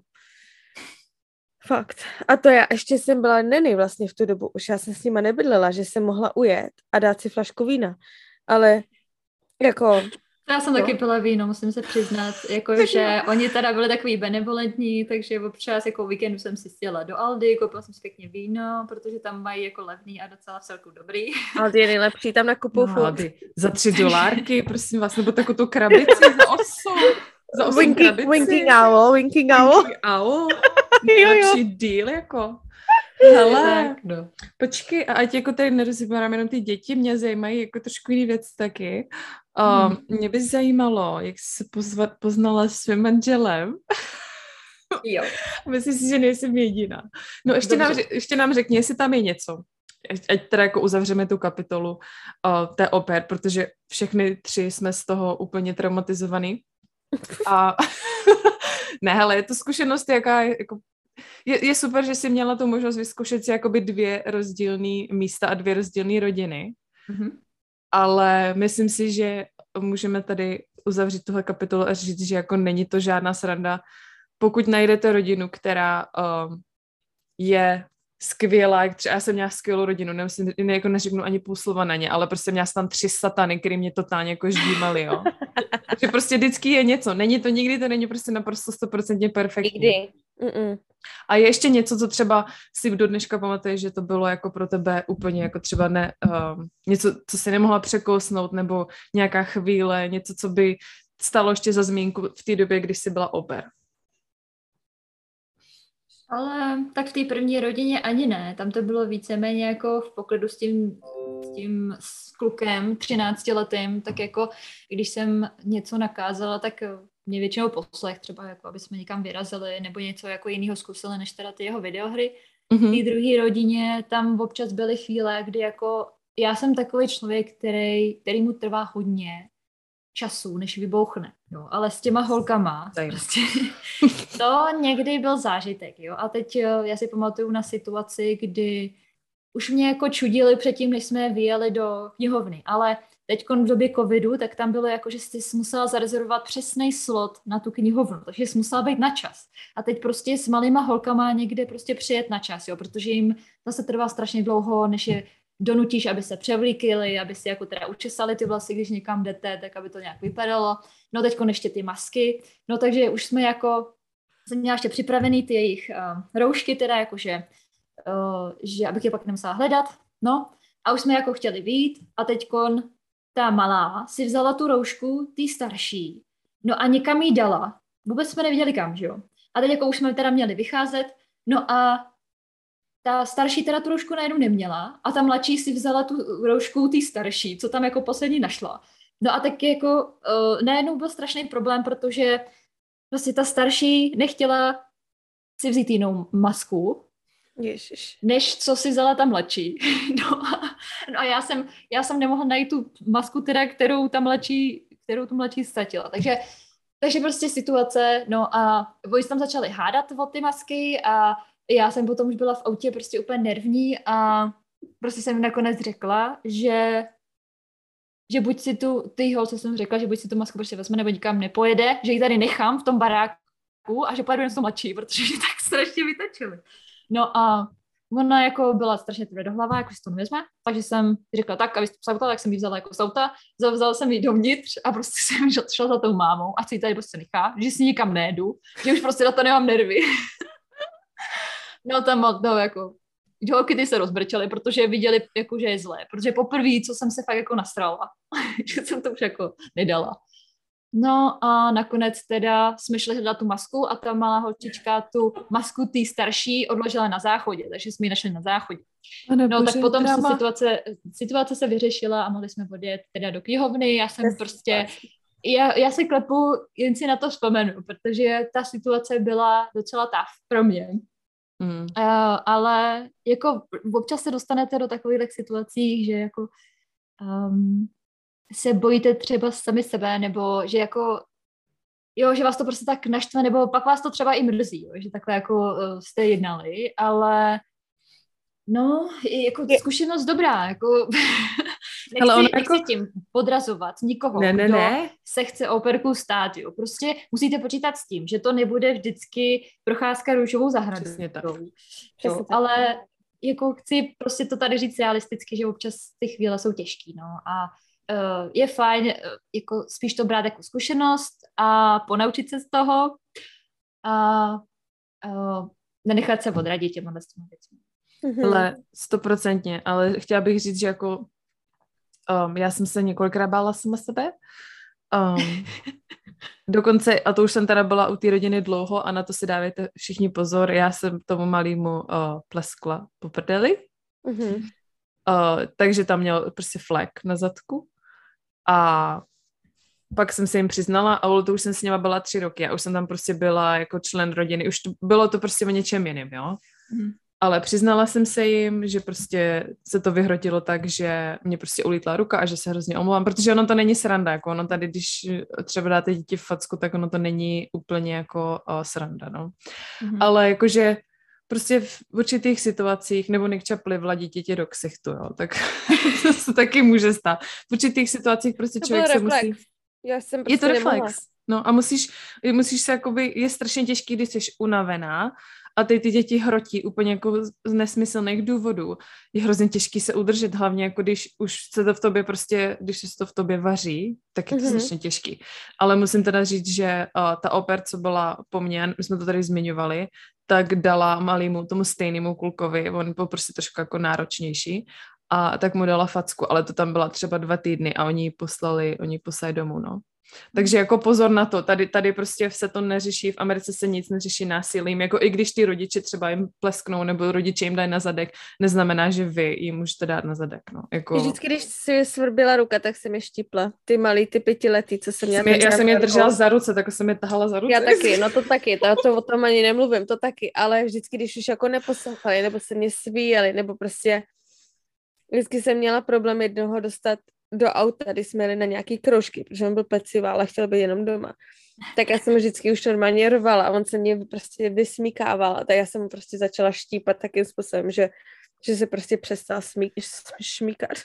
S2: Fakt. A to já ještě jsem byla neny vlastně v tu dobu. Už já jsem s nima nebydlela, že jsem mohla ujet a dát si flašku vína. Ale jako,
S3: Já jsem
S2: Jo.
S3: taky pila víno, musím se přiznat, jako, *laughs* že oni teda byli takový benevolentní, takže občas jako víkendu jsem si sjela do Aldy, koupila jsem si pěkně víno, protože tam mají jako levný a docela v celku dobrý. *laughs*
S2: ty je nejlepší, tam nakupuju
S3: No.
S2: no,
S1: Chlapi, za tři dolárky, prosím vás, nebo takovou tu krabici za osm. Za osm
S2: Winking,
S1: krabici.
S2: winking owl, winking owl.
S1: Winking owl. *laughs*
S2: Jo, jo.
S1: Lepší deal, jako. Hele,
S3: Tak, no.
S1: počkej, a ať jako tady nerozebírám jenom ty děti, mě zajímají jako trošku jiný věc taky.
S2: Hmm.
S1: Um, mě by zajímalo, jak jsi se pozva, poznala s svým manželem.
S3: Jo. *laughs*
S1: Myslím si, že nejsem jediná. No ještě nám,
S3: Dobře.
S1: ještě nám řekni, jestli tam je něco. Ať- teda jako uzavřeme tu kapitolu uh, té oper, protože všechny tři jsme z toho úplně traumatizovaný. A *laughs* ne, hele, je to zkušenost, jaká je, jako, je, je super, že jsi měla tu možnost vyzkoušet si jakoby dvě rozdílné místa a dvě rozdílné rodiny.
S3: Mhm.
S1: ale myslím si, že můžeme tady uzavřít tuhle kapitolu a říct, že jako není to žádná sranda. Pokud najdete rodinu, která um, je skvělá, jak třeba já jsem měla skvělou rodinu, nemusím, ne, jako neřeknu ani půl slova na ně, ale prostě měla jsem tam tři satany, který mě totálně jako ždímali, jo. *laughs* Takže prostě vždycky je něco, není to nikdy, to není prostě naprosto stoprocentně perfektní.
S2: Nikdy. Mm-mm.
S1: A je ještě něco, co třeba si do dneška pamatuješ, že to bylo jako pro tebe úplně jako třeba ne, uh, něco, co si nemohla překousnout, nebo nějaká chvíle, něco, co by stalo ještě za zmínku v té době, když jsi byla oper.
S3: Ale tak v té první rodině ani ne. Tam to bylo víceméně jako v poklidu s tím, s tím s klukem 13 letým, tak jako když jsem něco nakázala, tak mě většinou poslech třeba, jako aby jsme někam vyrazili nebo něco jako jiného zkusili, než teda ty jeho videohry. Mm-hmm. V té druhé rodině tam občas byly chvíle, kdy jako já jsem takový člověk, který, který mu trvá hodně času, než vybouchne. Jo. Ale s těma holkama prostě, *laughs* to někdy byl zážitek. Jo. A teď eh, já si pamatuju na situaci, kdy už mě jako čudili předtím, než jsme vyjeli do knihovny, ale teď v době covidu, tak tam bylo jako, že jsi musela zarezervovat přesný slot na tu knihovnu, takže jsi musela být na čas. A teď prostě s malýma holkama někde prostě přijet na čas, jo, protože jim zase trvá strašně dlouho, než je donutíš, aby se převlíkili, aby si jako teda učesali ty vlasy, když někam jdete, tak aby to nějak vypadalo. No teď ještě ty masky. No takže už jsme jako, jsem měla ještě připravený ty jejich uh, roušky, teda jakože, uh, že abych je pak nemusela hledat. No a už jsme jako chtěli vít a teď ta malá si vzala tu roušku, ty starší, no a někam jí dala. Vůbec jsme neviděli kam, že jo. A teď jako už jsme teda měli vycházet, no a ta starší teda tu roušku najednou neměla a ta mladší si vzala tu roušku ty starší, co tam jako poslední našla. No a tak jako uh, najednou byl strašný problém, protože vlastně ta starší nechtěla si vzít jinou masku,
S2: Ježiš.
S3: než co si vzala ta mladší. *laughs* No a, no a já, jsem, já jsem nemohla najít tu masku, teda, kterou ta mladší, kterou tu mladší ztratila. Takže, takže prostě situace, no a oni tam začali hádat o ty masky a já jsem potom už byla v autě prostě úplně nervní a prostě jsem nakonec řekla, že že buď si tu, ty holce jsem řekla, že buď si tu masku prostě vezme nebo nikam nepojede, že ji tady nechám v tom baráku a že pojedu jen s mladší, protože ji *laughs* tak strašně vytačili. No a ona jako byla strašně tvrdohlavá, jako si to nevezme, takže jsem řekla tak, aby to tak jsem ji vzala jako z auta, vzala jsem ji dovnitř a prostě *laughs* jsem šla za tou mámou a si ji tady prostě nechá, že si nikam nejdu, že už prostě na to nemám nervy. *laughs* no tam no, jako holky ty se rozbrčely, protože viděli, jako, že je zlé. Protože poprvé, co jsem se fakt jako nastrala, *laughs* že jsem to už jako nedala. No a nakonec teda jsme šli hledat tu masku a ta malá holčička tu masku tý starší odložila na záchodě, takže jsme ji našli na záchodě. Pane no bože, tak potom se situace, situace se vyřešila a mohli jsme odjet teda do knihovny. Já jsem Bez prostě, já, já se klepu, jen si na to vzpomenu, protože ta situace byla docela tough pro mě. Mm. Uh, ale jako občas se dostanete do takových situací, že jako um, se bojíte třeba sami sebe, nebo že jako jo, že vás to prostě tak naštve, nebo pak vás to třeba i mrzí, jo, že takhle jako uh, jste jednali, ale no, jako je... zkušenost dobrá, jako *laughs* nechci, Ale ono jako... nechci tím podrazovat nikoho, ne, ne, kdo ne. se chce operku stát, jo. Prostě musíte počítat s tím, že to nebude vždycky procházka růžovou zahradou. Přesně tak. Přesně tak. Ale jako chci prostě to tady říct realisticky, že občas ty chvíle jsou těžký, no. A uh, je fajn uh, jako spíš to brát jako zkušenost a ponaučit se z toho a uh, nenechat se odradit těma věcmi.
S1: Ale stoprocentně, ale chtěla bych říct, že jako um, já jsem se několikrát bála sama sebe. Um, *laughs* dokonce, a to už jsem teda byla u té rodiny dlouho a na to si dávejte všichni pozor, já jsem tomu malýmu uh, pleskla po prdeli. Mm-hmm. Uh, takže tam měl prostě flek na zadku a pak jsem se jim přiznala a to už jsem s nima byla tři roky a už jsem tam prostě byla jako člen rodiny, už to, bylo to prostě o něčem jiném, jo. Mm. Ale přiznala jsem se jim, že prostě se to vyhrotilo tak, že mě prostě ulítla ruka a že se hrozně omlouvám, protože ono to není sranda, jako ono tady, když třeba dáte dítě v facku, tak ono to není úplně jako uh, sranda, no. Mm-hmm. Ale jakože prostě v určitých situacích, nebo Nick plivla dítěti do ksichtu, jo, tak *laughs* to se taky může stát. V určitých situacích prostě
S2: To
S1: člověk se
S2: reflex.
S1: musí...
S2: Já jsem
S1: Je
S2: prostě
S1: to
S2: nemohla.
S1: reflex. No a musíš, musíš se jakoby, je strašně těžký, když jsi unavená a ty ty děti hrotí úplně jako z nesmyslných důvodů. Je hrozně těžký se udržet, hlavně jako když už se to v tobě prostě, když se to v tobě vaří, tak je to
S2: Mhm.
S1: strašně těžký. Ale musím teda říct, že uh, ta oper, co byla po mně, my jsme to tady zmiňovali, tak dala malýmu tomu stejnému kulkovi, on byl prostě trošku jako náročnější, a tak mu dala facku, ale to tam byla třeba dva týdny a oni ji poslali, oni ji poslali domů, no. Takže jako pozor na to, tady, tady prostě se to neřeší, v Americe se nic neřeší násilím, jako i když ty rodiče třeba jim plesknou nebo rodiče jim dají na zadek, neznamená, že vy jim můžete dát na zadek, no. Jako,
S2: Vždycky, když si svrbila ruka, tak se mi štipla. Ty malý, ty pětiletý, co jsem měla.
S1: jsem je, já jsem je držela za ruce, tak jsem je tahala za ruce.
S2: Já taky, no to taky, to, to o tom ani nemluvím, to taky, ale vždycky, když už jako neposlouchali, nebo se mě svíjeli, nebo prostě vždycky jsem měla problém jednoho dostat do auta, když jsme jeli na nějaký kroužky, protože on byl pecivá, ale chtěl být jenom doma. Tak já jsem vždycky už normálně rvala a on se mě prostě vysmíkával a tak já jsem mu prostě začala štípat takým způsobem, že, že se prostě přestal smí, šmíkat. *laughs*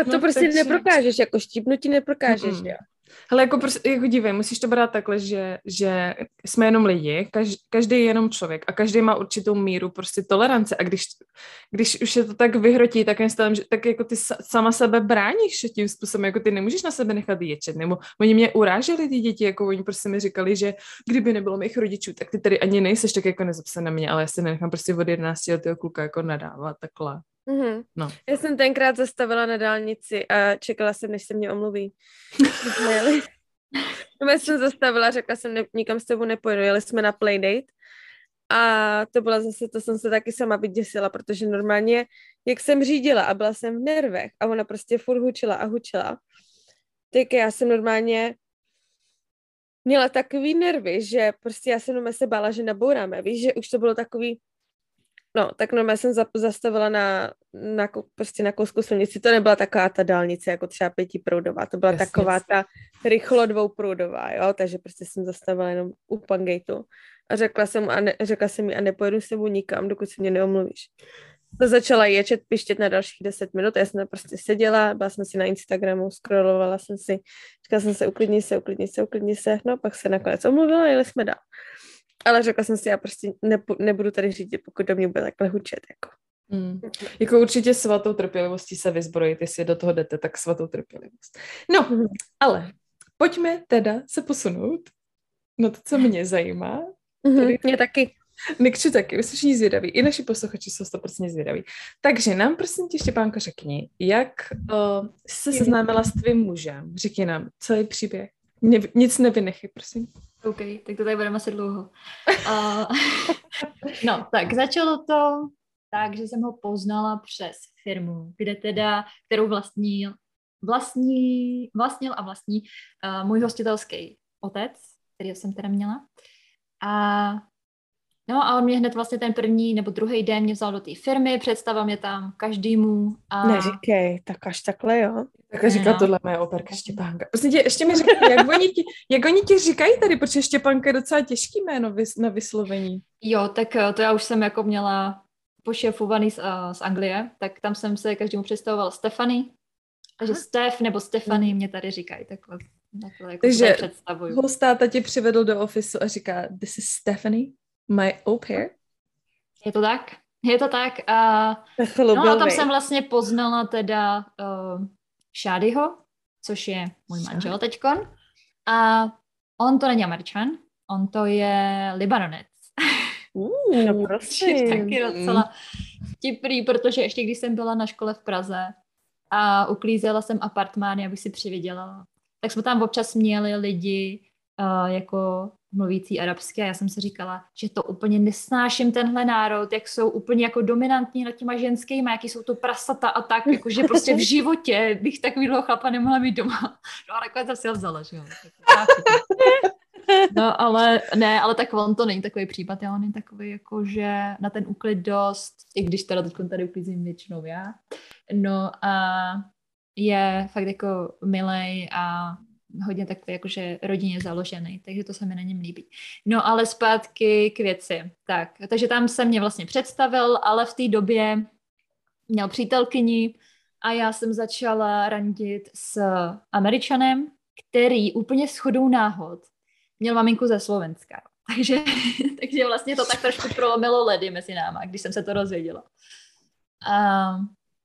S2: A to
S1: No,
S2: prostě
S1: takže-
S2: neprokážeš, jako štípnutí neprokážeš,
S1: Mm-mm.
S2: jo.
S1: Hele, jako, prostě, jako dívej, musíš to brát takhle, že, že jsme jenom lidi, každý, každý je jenom člověk a každý má určitou míru prostě tolerance a když, když už je to tak vyhrotí takým stylem, že tak jako ty sa, sama sebe bráníš tím způsobem, jako ty nemůžeš na sebe nechat ječet, nebo oni mě uráželi ty děti, jako oni prostě mi říkali, že kdyby nebylo mých rodičů, tak ty tady ani nejseš, tak jako nezap se na mě, ale já si nenechám prostě od 11 letého kluka jako nadávat takhle.
S2: Mm-hmm.
S1: No.
S2: Já jsem tenkrát zastavila na dálnici a čekala jsem, než se mě omluví. *laughs* Já jsem zastavila, řekla jsem, ne, nikam s tebou nepojedu, jeli jsme na playdate a to byla zase, to jsem se taky sama vyděsila, protože normálně, jak jsem řídila a byla jsem v nervech a ona prostě furt hučila a hučila, tak já jsem normálně měla takový nervy, že prostě já jsem se bála, že nabouráme, víš, že už to bylo takový, No, tak normálně jsem za- zastavila na, na, prostě na kousku silnici. To nebyla taková ta dálnice, jako třeba pětiproudová, to byla
S1: Jasně.
S2: taková ta rychlo dvouproudová, jo, takže prostě jsem zastavila jenom u Pangateu a řekla jsem, a ne, řekla jsem jí, a nepojedu s tebou nikam, dokud se mě neomluvíš. To začala ječet, pištět na dalších 10 minut, já jsem prostě seděla, byla jsem si na Instagramu, scrollovala jsem si, říkala jsem se, uklidni se, uklidni se, uklidni se, no pak se nakonec omluvila a jeli jsme dál. Ale řekla jsem si, já prostě nepo, nebudu tady řídit, pokud do mě bude takhle hučet. Jako.
S1: Hmm. Jako určitě svatou trpělivostí se vyzbrojit, jestli do toho jdete, tak svatou trpělivost. No,
S2: Mhm.
S1: ale pojďme teda se posunout na to, co mě zajímá.
S2: Mm-hmm. Mě taky.
S1: Nikči taky, vy jste všichni zvědaví, i naši posluchači jsou 100% zvědaví. Takže nám prosím tě, Štěpánko, řekni, jak uh, jsi se seznámila s tvým mužem? Řekni nám celý příběh. Ne, nic nevynechy, prosím.
S3: OK, tak to tady budeme asi dlouho. *laughs* Uh, no, tak začalo to tak, že jsem ho poznala přes firmu, kde teda, kterou vlastní, vlastní, vlastnil a vlastní uh, můj hostitelský otec, který jsem teda měla. A No a on mě hned vlastně ten první nebo druhý den mě vzal do té firmy, představil mě tam každému. A...
S2: Neříkej, tak až takhle, jo.
S1: Tak říká
S3: No.
S1: tohle moje operka Štěpánka. Prostě tě, ještě mi řekni, jak oni, ti, jak oni ti říkají tady, protože Štěpánka je docela těžký jméno vys, na vyslovení.
S3: Jo, tak eh, to já už jsem jako měla pošefovaný z, uh, z Anglie, tak tam jsem se každému představovala Stefany. Takže Stef nebo Stefany mě tady říkají takhle. takhle jako
S1: Takže. Hostáta tě přivedl do ofisu a říká, this is Stephanie, my au pair.
S3: Je to tak? Je to tak. A,
S2: Chlubil,
S3: no a tam jsem vlastně poznala teda uh, Šádyho, což je můj manžel teďkon. A on to není Američan, on to je Libanonec.
S1: Uh,
S2: No *laughs* prosím.
S3: taky docela vtipný, protože ještě když jsem byla na škole v Praze a uklízela jsem apartmány, abych si přivydělala, tak jsme tam občas měli lidi uh, jako mluvící arabsky a já jsem si říkala, že to úplně nesnáším tenhle národ, jak jsou úplně jako dominantní nad těma ženskýma, jaký jsou to prasata a tak, jakože prostě v *laughs* životě bych takovýhle chlapa nemohla mít doma. No a nakonec jsem si ho vzala, že jo. No, ale ne, ale tak on to není takový případ, já on je takový jako, že na ten úklid dost, i když teda teď tady uklízím většinou já. No a je fakt jako milej a hodně takový jakože rodině založený, takže to se mi na něm líbí. No ale zpátky k věci. Tak, takže tam se mě vlastně představil, ale v té době měl přítelkyni a já jsem začala randit s Američanem, který úplně shodou náhod měl maminku ze Slovenska. *laughs* Takže, takže vlastně to tak trošku prolomilo ledy mezi náma, když jsem se to rozvěděla. A,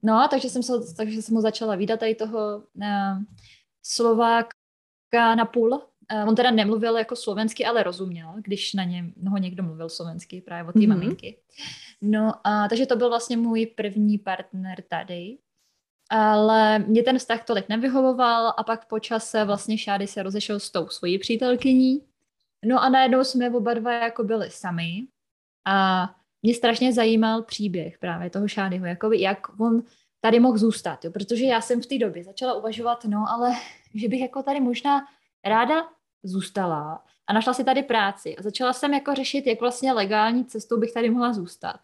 S3: no, takže jsem, se, takže jsem ho začala výdat tady toho uh, Slováka na půl. Uh, on teda nemluvil jako slovensky, ale rozuměl, když na něm ho někdo mluvil slovensky, právě od té mm-hmm. maminky. No, a, takže to byl vlastně můj první partner tady. Ale mě ten vztah tolik nevyhovoval a pak po čase vlastně Šády se rozešel s tou svojí přítelkyní. No a najednou jsme oba dva jako byli sami a mě strašně zajímal příběh právě toho Šádyho, jako jak on tady mohl zůstat, jo? protože já jsem v té době začala uvažovat, no ale že bych jako tady možná ráda zůstala a našla si tady práci a začala jsem jako řešit, jak vlastně legální cestou bych tady mohla zůstat.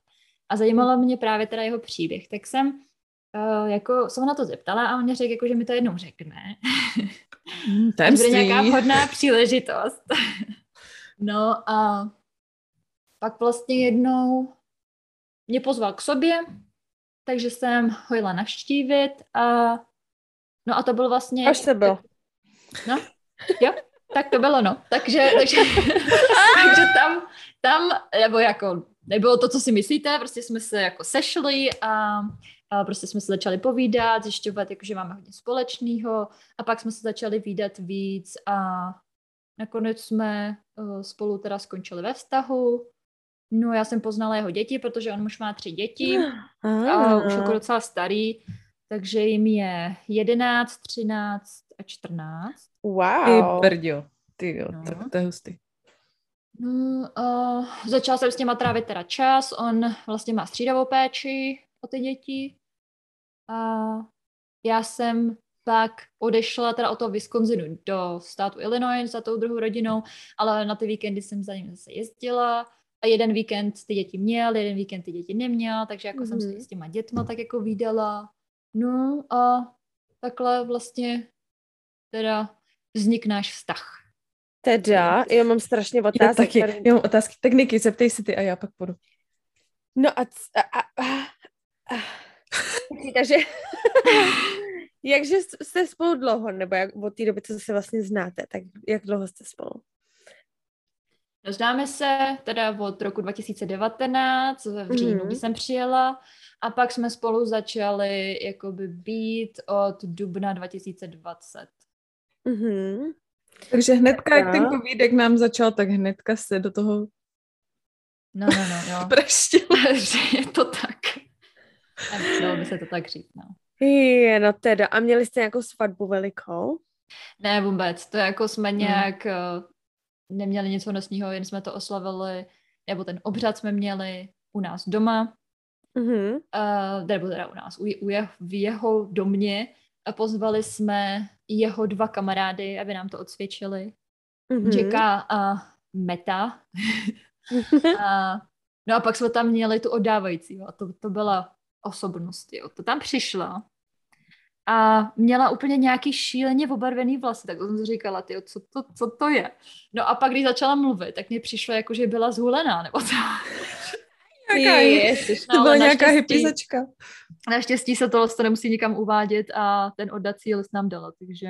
S3: A zajímalo mě právě teda jeho příběh. Tak jsem uh, jako se na to zeptala a on mě řekl, jako, že mi to jednou řekne. *laughs*
S1: To bude
S3: nějaká vhodná příležitost. *laughs* no a pak vlastně jednou mě pozval k sobě, takže jsem ho jela navštívit a no a to byl vlastně...
S2: Až se byl.
S3: No, jo, tak to bylo, no. Takže, takže, *laughs* takže tam, tam, nebo jako, nebylo to, co si myslíte, prostě jsme se jako sešli a, a prostě jsme se začali povídat, zjišťovat, jako, že máme hodně společného a pak jsme se začali výdat víc a nakonec jsme uh, spolu teda skončili ve vztahu. No já jsem poznala jeho děti, protože on už má tři děti *gasps* a už jako docela starý, takže jim je 11, 13 a 14.
S2: Wow.
S1: Ty brďo. Ty jo, no. to, to je hustý.
S3: No, uh, začala jsem s těma trávit teda čas, on vlastně má střídavou péči o ty děti a já jsem pak odešla teda od toho Wisconsinu do státu Illinois za tou druhou rodinou, ale na ty víkendy jsem za ním zase jezdila a jeden víkend ty děti měl, jeden víkend ty děti neměl, takže jako mm-hmm. jsem se mhm. s těma dětma tak jako výdala. No a takhle vlastně teda vznik náš vztah.
S2: Teda, já mám strašně otázky.
S1: Já taky, tady... já mám otázky. Tak Niky, zeptej si ty a já pak půjdu.
S2: No a... a, a, a, a. takže... *laughs* Jakže jste spolu dlouho, nebo jak, od té doby, co se vlastně znáte, tak jak dlouho jste spolu?
S3: No, známe se teda od roku 2019, v říjnu, mm. kdy jsem přijela, a pak jsme spolu začali jakoby být od dubna 2020.
S2: Mm-hmm.
S1: Takže hnedka, jak ten covidek nám začal, tak hnedka se do toho
S3: No, no, no, jo. *laughs* je to tak. Dalo by se to tak říct, no.
S2: Je, no teda. A měli jste nějakou svatbu velikou?
S3: Ne, vůbec. To jako jsme nějak hmm. Neměli nic honostního, jen jsme to oslavili, nebo ten obřad jsme měli u nás doma,
S2: mm-hmm.
S3: uh, nebo teda u nás, u, u je, v jeho domě a pozvali jsme jeho dva kamarády, aby nám to odsvědčili. Mm-hmm. Jacka a Meta. *laughs* a, no a pak jsme tam měli tu oddávající. A to, to byla osobnost. Jo. To tam přišla a měla úplně nějaký šíleně obarvený vlasy, tak jsem si říkala, tyjo, co, to, co to je? No a pak, když začala mluvit, tak mi přišlo jako, že byla zhulená, nebo co? *laughs*
S1: Nějaká Ježiš, to byla nějaká hypizačka.
S3: Naštěstí se to, to nemusí nikam uvádět a ten oddací list nám dala, takže,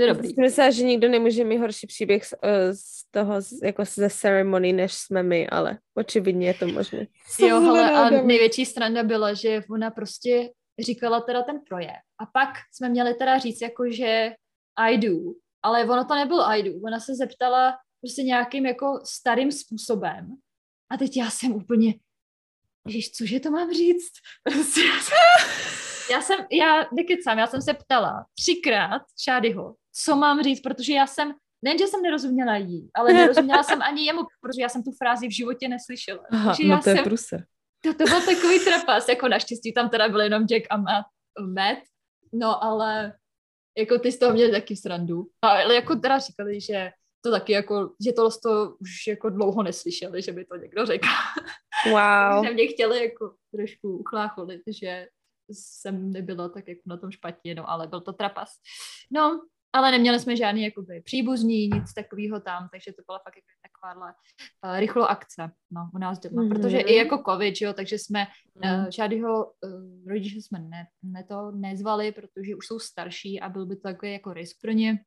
S3: je dobrý.
S2: Myslím, že nikdo nemůže mít horší příběh z, eh, z toho, jako ze ceremony, než jsme my, ale očividně je to možné.
S3: Jo, hele, a největší strana byla, že ona prostě říkala teda ten projev. A pak jsme měli teda říct jako, že I do, ale ono to nebylo I do. Ona se zeptala prostě nějakým jako starým způsobem. A teď já jsem úplně, Ježiš, cože to mám říct? *laughs* Prostě já jsem, já jsem, já nekecám, já jsem se ptala třikrát Šádyho, co mám říct, protože já jsem, nejen, že jsem nerozuměla jí, ale nerozuměla jsem ani jemu, protože já jsem tu frázi v životě neslyšela.
S1: Aha,
S3: Takže no
S1: já to je
S3: jsem. To, to byl takový trapas, jako naštěstí tam teda byl jenom Jack a Matt, Matt no ale jako ty z toho měli taky srandu. Ale jako teda říkali, že to taky jako, že to to už jako dlouho neslyšeli, že by to někdo řekl.
S2: Wow. *laughs*
S3: že mě chtěli jako trošku uchlácholit, že jsem nebyla tak jako na tom špatně, no ale byl to trapas. No ale neměli jsme žádný jakoby příbuzní, nic takového tam, takže to byla fakt jako takováhle uh, rychlo akce no, u nás doma, mm-hmm. protože i jako covid, jo, takže jsme mm. uh, žádného uh, rodiče jsme ne, ne to nezvali, protože už jsou starší a byl by to takový jako risk pro ně.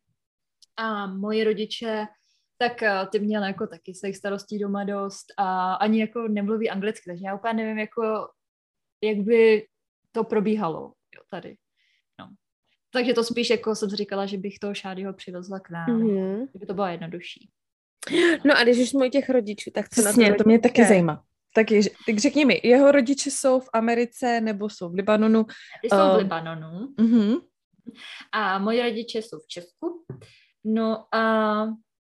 S3: A moji rodiče tak uh, ty měli jako taky svých starostí doma dost a ani jako nemluví anglicky, takže já úplně nevím, jako, jak by to probíhalo jo, tady. Takže to spíš jako jsem říkala, že bych toho Šádyho přivezla k nám. Mm-hmm. Kdyby to bylo jednodušší.
S2: No a když už jsme těch rodičů, tak co
S1: Přesně, na to, to mě taky zajímá. Tak, je, tak řekni mi, jeho rodiče jsou v Americe nebo jsou v Libanonu?
S3: Ty jsou uh, v Libanonu. Uh-huh. A moji rodiče jsou v Česku. No a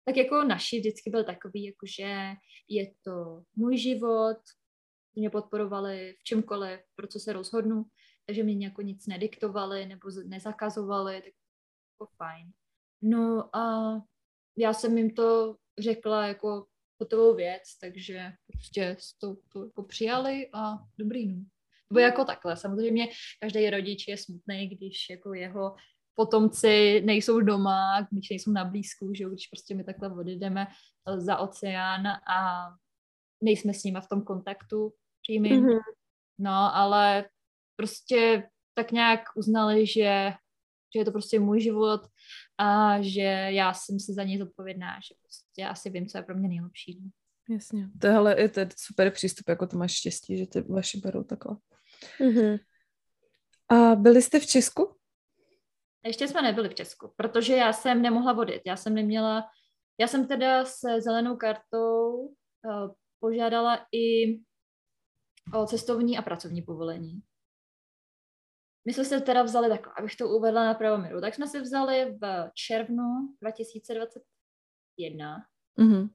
S3: tak jako naši vždycky byl takový, jakože je to můj život, mě podporovali v čemkoliv, pro co se rozhodnu takže mi jako nic nediktovali nebo nezakazovali, tak jako fajn. No a já jsem jim to řekla jako hotovou věc, takže prostě to, to jako přijali a dobrý no. Nebo jako takhle, samozřejmě každý rodič je smutný, když jako jeho potomci nejsou doma, když nejsou na blízku, že když prostě my takhle odjedeme za oceán a nejsme s nimi v tom kontaktu přímým. Mm-hmm. No, ale prostě tak nějak uznali, že, že je to prostě můj život a že já jsem si za něj zodpovědná, že prostě já asi vím, co je pro mě nejlepší. No.
S1: Jasně. Tohle je to super přístup, jako to máš štěstí, že ty vaši berou takhle. Mm-hmm. A byli jste v Česku?
S3: Ještě jsme nebyli v Česku, protože já jsem nemohla vodit. Já jsem neměla, já jsem teda se zelenou kartou uh, požádala i o cestovní a pracovní povolení. My jsme se teda vzali takhle, abych to uvedla na pravou míru. Tak jsme se vzali v červnu 2021. Mm-hmm.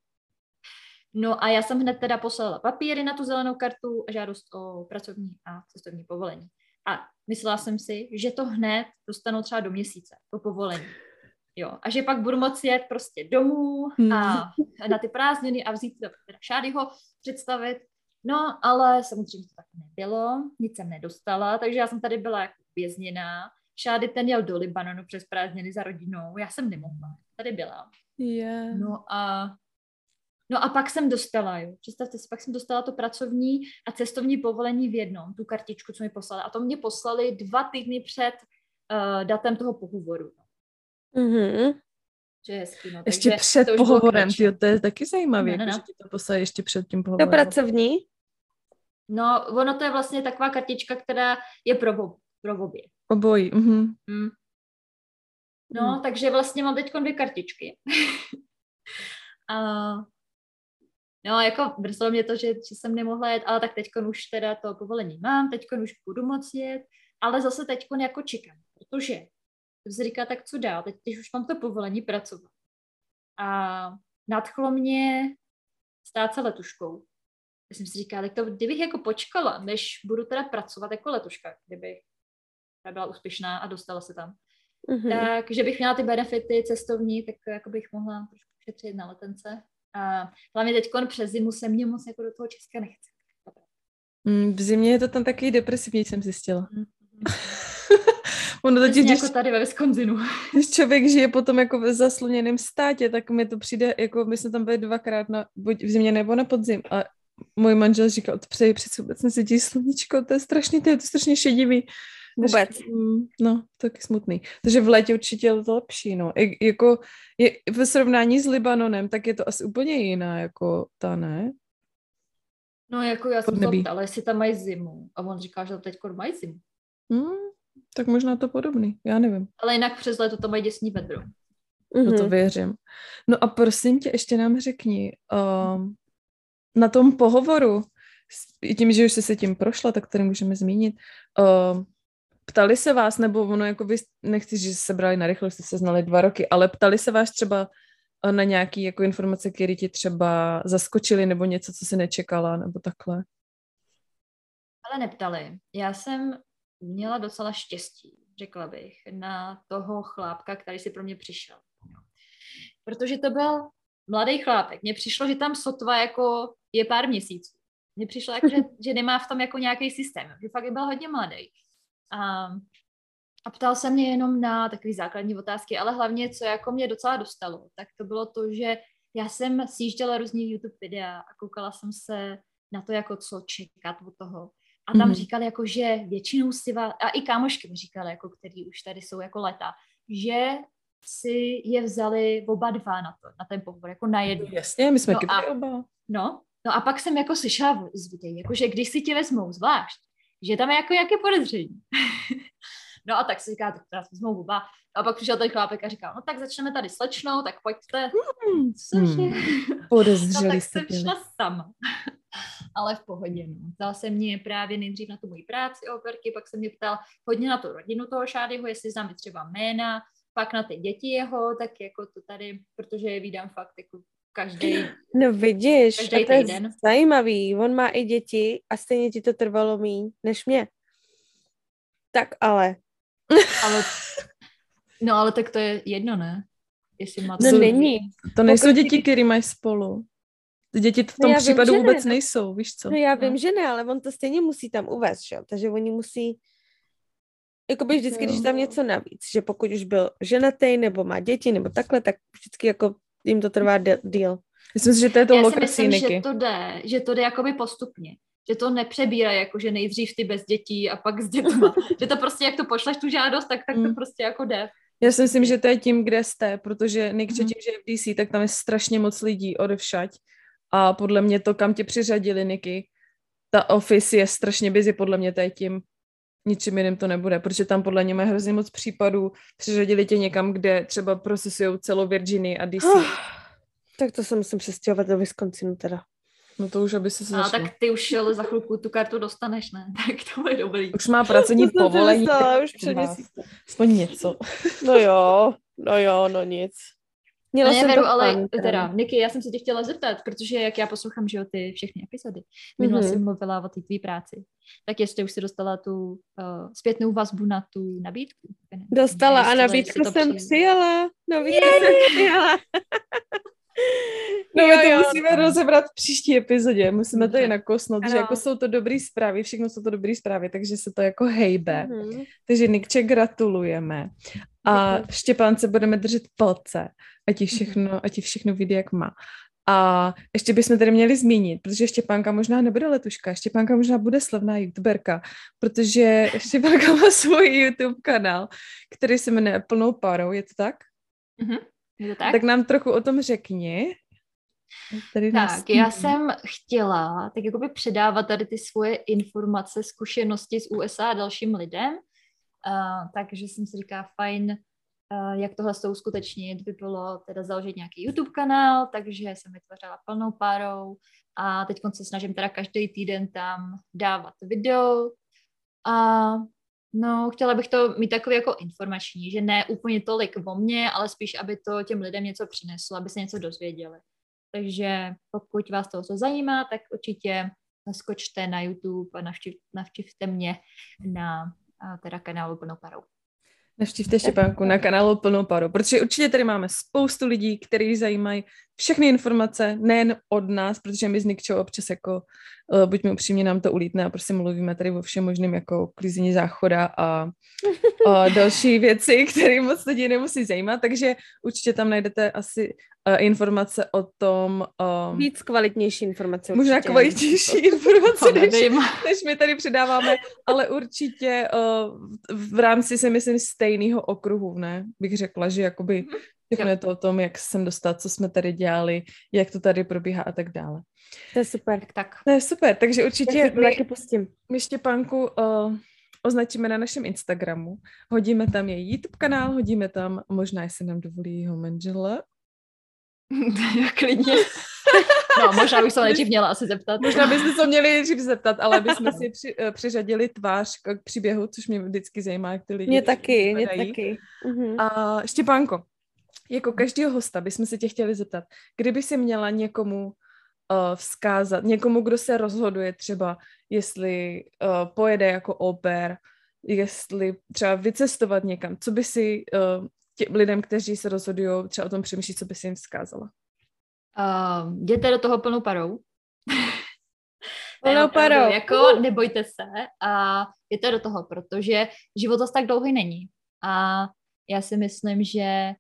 S3: No a já jsem hned teda poslala papíry na tu zelenou kartu a žádost o pracovní a cestovní povolení. A myslela jsem si, že to hned dostanu třeba do měsíce, po povolení. Jo, a že pak budu moci jet prostě domů a mhm. na ty prázdniny a vzít teda Šádyho, představit No, ale samozřejmě to tak nebylo, nic jsem nedostala, takže já jsem tady byla jako vězněná. Šády ten jel do Libanonu přes prázdniny za rodinou, já jsem nemohla, tady byla.
S1: Yeah.
S3: No a No a pak jsem dostala, jo. Představte si, pak jsem dostala to pracovní a cestovní povolení v jednom, tu kartičku, co mi poslali. A to mě poslali dva týdny před uh, datem toho pohovoru. Mm-hmm. Že je hezký, no.
S1: Ještě Takže před pohovorem, tyjo, to je taky zajímavé, no, no, no. že ti to poslali ještě před tím pohovorem.
S2: To pracovní?
S3: No, ono to je vlastně taková kartička, která je pro, pro obě.
S1: Obojí, mhm.
S3: Mm. No, mm. takže vlastně mám teď dvě kartičky. *laughs* a, no, jako brzdilo mě to, že, že jsem nemohla jet, ale tak teď už teda to povolení mám, teď už budu moc jet, ale zase teď jako čekám, protože to se říká, tak co dál, teď když už mám to povolení pracovat. A nadchlo mě stát se letuškou. Já jsem si říkala, tak to, kdybych jako počkala, než budu teda pracovat jako letuška, kdybych byla úspěšná a dostala se tam, mm-hmm. tak že bych měla ty benefity cestovní, tak jako bych mohla trošku šetřit na letence. A hlavně teď přes zimu se mě moc jako do toho Česka nechce.
S1: Mm, v zimě je to tam taky depresivní, jsem zjistila. Mm-hmm.
S3: Ono totiž, když, jako tady ve Wisconsinu. *laughs*
S1: když člověk žije potom jako v zasluněném státě, tak mi to přijde, jako my jsme tam byli dvakrát na, buď v zimě nebo na podzim a můj manžel říkal, přeji přece vůbec nesvítí sluníčko, to je strašný, to je to strašně šedivý.
S2: Vůbec.
S1: Mm, no, taky smutný. Takže v létě určitě je to lepší, no. I, jako je, ve srovnání s Libanonem, tak je to asi úplně jiná, jako ta, ne?
S3: No, jako já jsem se ptala, jestli tam mají zimu. A on říká, že teď mají zimu.
S1: Mm, tak možná to podobný, já nevím.
S3: Ale jinak přes léto to mají děsný vedro.
S1: Mm-hmm. No to věřím. No a prosím tě, ještě nám řekni, um, na tom pohovoru, tím, že už jsi se tím prošla, tak tady můžeme zmínit, uh, ptali se vás, nebo ono jako vy, nechci, že se brali na rychlost, jste se znali dva roky, ale ptali se vás třeba uh, na nějaké jako informace, které ti třeba zaskočily, nebo něco, co si nečekala, nebo takhle?
S3: Ale neptali. Já jsem měla docela štěstí, řekla bych, na toho chlápka, který si pro mě přišel. Protože to byl mladý chlápek. Mně přišlo, že tam sotva jako je pár měsíců. Mně přišlo, jako, že, *laughs* že nemá v tom jako nějaký systém, že fakt byl hodně mladý. A a ptal se mě jenom na takové základní otázky, ale hlavně, co jako mě docela dostalo, tak to bylo to, že já jsem sjížděla různý YouTube videa a koukala jsem se na to, jako co čekat od toho. A tam mm. říkali, jako, že většinou si vás, a i kámošky mi říkali, jako, který už tady jsou jako leta, že si je vzali oba dva na to, na ten pohovor, jako na jednu.
S1: Jasně, my jsme
S3: no
S1: a, oba.
S3: No, no a pak jsem jako slyšela z videí, jako, že když si tě vezmou zvlášť, že tam je jako jaké podezření. *laughs* no a tak si říká, tak teraz vezmou oba. A pak přišel ten chlápek a říkal, no tak začneme tady slečnou, tak pojďte. Hmm, Cože? Hmm. *laughs*
S1: Podezřeli
S3: no, tak jsem šla sama. Ale v pohodě, no. Ptal se mě právě nejdřív na tu moji práci operky, pak se mě ptal hodně na tu rodinu toho Šádyho, jestli známe třeba jména, pak na ty děti jeho, tak jako to tady, protože je vídám fakt jako každý.
S2: No vidíš, každý to je týden. zajímavý. On má i děti a stejně ti to trvalo míň než mě. Tak ale.
S3: ale no ale tak to je jedno, ne? Jestli má
S2: no není.
S1: To nejsou Pokud děti, které mají spolu. Ty děti v tom no případu vím, vůbec ne. nejsou, víš co?
S2: No já vím, no. že ne, ale on to stejně musí tam uvést, že? takže oni musí Jakoby vždycky, když tam něco navíc, že pokud už byl ženatý nebo má děti nebo takhle, tak vždycky jako jim to trvá díl.
S1: Myslím si, že to je to
S3: Já si myslím, že to jde, že to jde jakoby postupně. Že to nepřebírá jako, že nejdřív ty bez dětí a pak s dětma. *laughs* že to prostě, jak to pošleš tu žádost, tak, tak to mm. prostě jako jde.
S1: Já si myslím, že to je tím, kde jste, protože Nick, mm. tím, že je v DC, tak tam je strašně moc lidí odevšať. A podle mě to, kam tě přiřadili, Niky, ta office je strašně busy, podle mě to je tím, ničím jiným to nebude, protože tam podle něj mají hrozně moc případů, přiřadili tě někam, kde třeba procesují celou Virginii a DC. Oh,
S2: tak to se musím přestěhovat do Wisconsinu teda.
S1: No to už, aby se
S3: A tak ty už ale za chvilku tu kartu dostaneš, ne? *laughs* Tak to je dobrý.
S1: Už má pracovní *laughs* povolení.
S2: už před měsícem.
S1: Aspoň něco.
S2: No jo, no jo, no nic.
S3: Měla ne, Veru, ale plán, teda, Niky, já jsem se tě chtěla zeptat, protože jak já poslouchám, že jo, ty všechny epizody, minule mm-hmm. jsem mluvila o té tvý práci, tak jestli už jsi dostala tu uh, zpětnou vazbu na tu nabídku.
S2: Dostala a nabídku jsem přijala. Nabídku jsem přijala. *laughs*
S1: No jo, my to jo, musíme no. rozebrat v příští epizodě, musíme to i nakosnout, ano. že jako jsou to dobré zprávy, všechno jsou to dobré zprávy, takže se to jako hejbe. Mm-hmm. Takže Nikče gratulujeme. A Štěpánce budeme držet palce, ať ti mhm. všechno, ti všechno vyjde, jak má. A ještě bychom tady měli zmínit, protože Štěpánka možná nebude letuška, Štěpánka možná bude slavná youtuberka, protože *laughs* Štěpánka má svůj YouTube kanál, který se jmenuje Plnou parou, je to tak?
S3: Mm-hmm. Je tak?
S1: Tak nám trochu o tom řekni.
S3: Tady tak, já jsem chtěla tak jakoby předávat tady ty svoje informace, zkušenosti z USA dalším lidem, uh, takže jsem si říkala, fajn, uh, jak tohle se uskutečnit, by bylo teda založit nějaký YouTube kanál, takže jsem vytvořila plnou párou a teď se snažím teda každý týden tam dávat video a No, chtěla bych to mít takový jako informační, že ne úplně tolik o mně, ale spíš, aby to těm lidem něco přineslo, aby se něco dozvěděli. Takže pokud vás to zajímá, tak určitě skočte na YouTube a navštiv, navštivte mě na teda kanálu Plnou parou.
S1: Navštivte Štěpánku na kanálu Plnou paru, protože určitě tady máme spoustu lidí, kteří zajímají všechny informace, nejen od nás, protože my s Nikčou občas jako, uh, buďme upřímně, nám to ulítne a prostě mluvíme tady o všem možným jako klízení záchoda a, *laughs* a další věci, které moc lidi nemusí zajímat, takže určitě tam najdete asi informace o tom...
S2: Um, Víc kvalitnější informace.
S1: Určitě. Možná kvalitnější *laughs* informace, než, než my tady předáváme, ale určitě uh, v rámci se myslím stejného okruhu, ne? Bych řekla, že jakoby mhm. Všechno je to o tom, jak jsem dostat, co jsme tady dělali, jak to tady probíhá a tak dále.
S2: To je super.
S3: Tak.
S1: To je super, takže určitě my, taky pustím. my Štěpánku uh, označíme na našem Instagramu, hodíme tam její YouTube kanál, hodíme tam, možná jestli nám dovolí jeho manžela. *laughs*
S3: Klidně. No, možná bych se nejdřív měla asi zeptat.
S1: Možná bychom se měli nejdřív zeptat, ale *laughs* bychom si při, uh, přiřadili tvář k příběhu, což mě vždycky zajímá, jak ty lidi
S2: Mě taky, mě taky.
S1: Uh-huh. A Štěpánko, jako každého hosta bychom se tě chtěli zeptat, kdyby si měla někomu uh, vzkázat, někomu, kdo se rozhoduje třeba, jestli uh, pojede jako oper, jestli třeba vycestovat někam, co by si uh, tě, lidem, kteří se rozhodují, třeba o tom přemýšlí, co by si jim vzkázala?
S3: Uh, jděte do toho plnou parou. *laughs*
S2: Ne, opravdu,
S3: jako nebojte se a jděte do toho, protože život zase tak dlouhý není. A já si myslím, že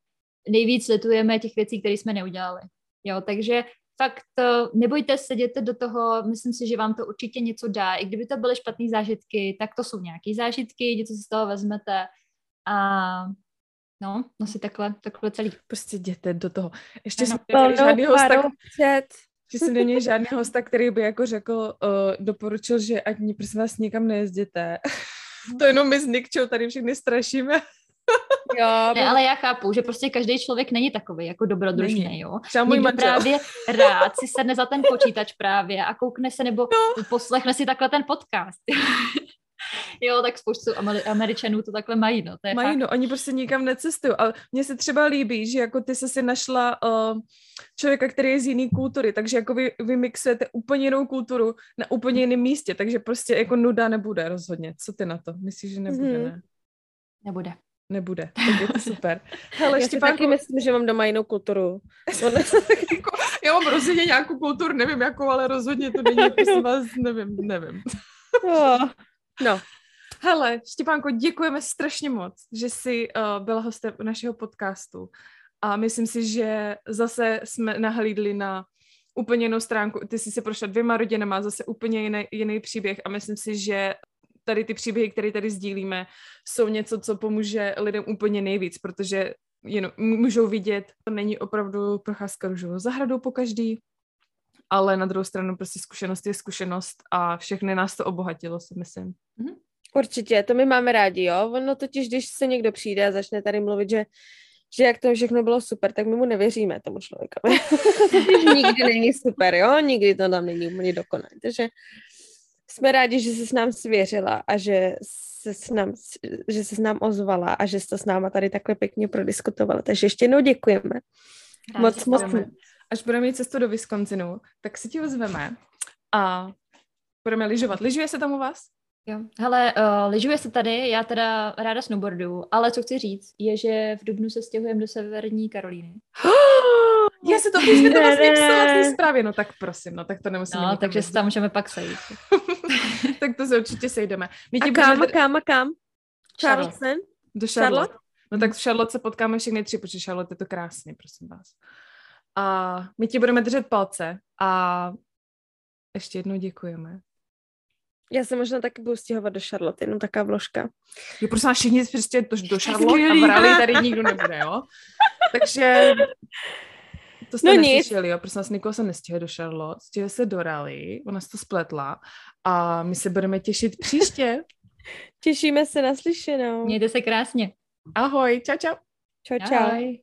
S3: nejvíc litujeme těch věcí, které jsme neudělali. Jo, takže fakt eh, nebojte se, jděte do toho, myslím si, že vám to určitě něco dá. I kdyby to byly špatné zážitky, tak to jsou nějaké zážitky, něco si z toho vezmete a no, no si takhle, takhle celý.
S1: Prostě jděte do toho. Ještě no, jsme žádný hosta, že jsem neměl žádný hosta, který by jako řekl, uh, doporučil, že ať mě prosím vás nikam nejezděte. *laughs* to jenom my s Nikčou tady všechny strašíme. *laughs*
S3: Jo, ne, ale já chápu, že prostě každý člověk není takový jako dobrodružný, jo. Třeba můj Někdo právě rád si sedne za ten počítač právě a koukne se nebo no. poslechne si takhle ten podcast. *laughs* jo, tak spoustu Američanů to takhle mají, no. To je
S1: mají,
S3: fakt.
S1: no, oni prostě nikam necestují, ale mně se třeba líbí, že jako ty se si našla uh, člověka, který je z jiný kultury, takže jako vy, vy mixujete úplně jinou kulturu na úplně jiném místě, takže prostě jako nuda nebude rozhodně. Co ty na to? Myslíš, že nebude, mm-hmm. ne?
S3: Nebude
S1: nebude. Tak je to super.
S2: Hele, Já Štěpánko... si taky myslím, že mám doma jinou kulturu. *laughs*
S1: Jako, já mám rozhodně nějakou kulturu, nevím jakou, ale rozhodně to není, prosím vás, nevím, nevím.
S2: no. No.
S1: Hele, Štěpánko, děkujeme strašně moc, že jsi uh, byla hostem našeho podcastu. A myslím si, že zase jsme nahlídli na úplně jinou stránku. Ty jsi se prošla dvěma rodinama, zase úplně jiný, jiný příběh a myslím si, že tady ty příběhy, které tady sdílíme, jsou něco, co pomůže lidem úplně nejvíc, protože jenom můžou vidět, to není opravdu procházka růžovou zahradou po každý, ale na druhou stranu prostě zkušenost je zkušenost a všechny nás to obohatilo, si myslím.
S2: Mm-hmm. Určitě, to my máme rádi, jo. Ono totiž, když se někdo přijde a začne tady mluvit, že že jak to všechno bylo super, tak my mu nevěříme tomu člověkovi. *laughs* nikdy není super, jo, nikdy to tam není úplně dokonalé. Takže jsme rádi, že jsi s nám svěřila a že se s nám, že se s nám ozvala a že jsi to s náma tady takhle pěkně prodiskutovala. Takže ještě jednou děkujeme.
S1: Rádi moc, moc. Až budeme mít cestu do Wisconsinu, tak si ti ozveme a budeme lyžovat. Lyžuje se tam u vás?
S3: Jo. Hele, uh, lyžuje se tady, já teda ráda snowboardu, ale co chci říct, je, že v Dubnu se stěhujeme do Severní Karolíny. *gasps*
S1: Já si to už to vlastně psala v té zprávě, no tak prosím, no tak to nemusíme.
S3: No, takže se tam můžeme pak sejít. *laughs*
S1: tak to se určitě sejdeme.
S2: My a kam, budeme... kam, a kam? Charleston?
S1: Do Charlotte. Charlotte? No tak v Charlotte se potkáme všechny tři, protože Charlotte je to krásně, prosím vás. A my ti budeme držet palce a ještě jednou děkujeme.
S2: Já se možná taky budu stěhovat do Charlotte, jenom taká vložka.
S1: Jo, prosím všichni prostě do, do Charlotte a v Rally tady nikdo nebude, jo? Takže to jste no neslyšeli, jo? Prosím vás, Nikol se nestěhuje do Charlotte, stěhuje se do Rally, ona se to spletla a my se budeme těšit příště.
S2: Těšíme se na slyšenou.
S3: Mějte se krásně.
S1: Ahoj, čau, čau.
S2: Čau, čau. Ahoj.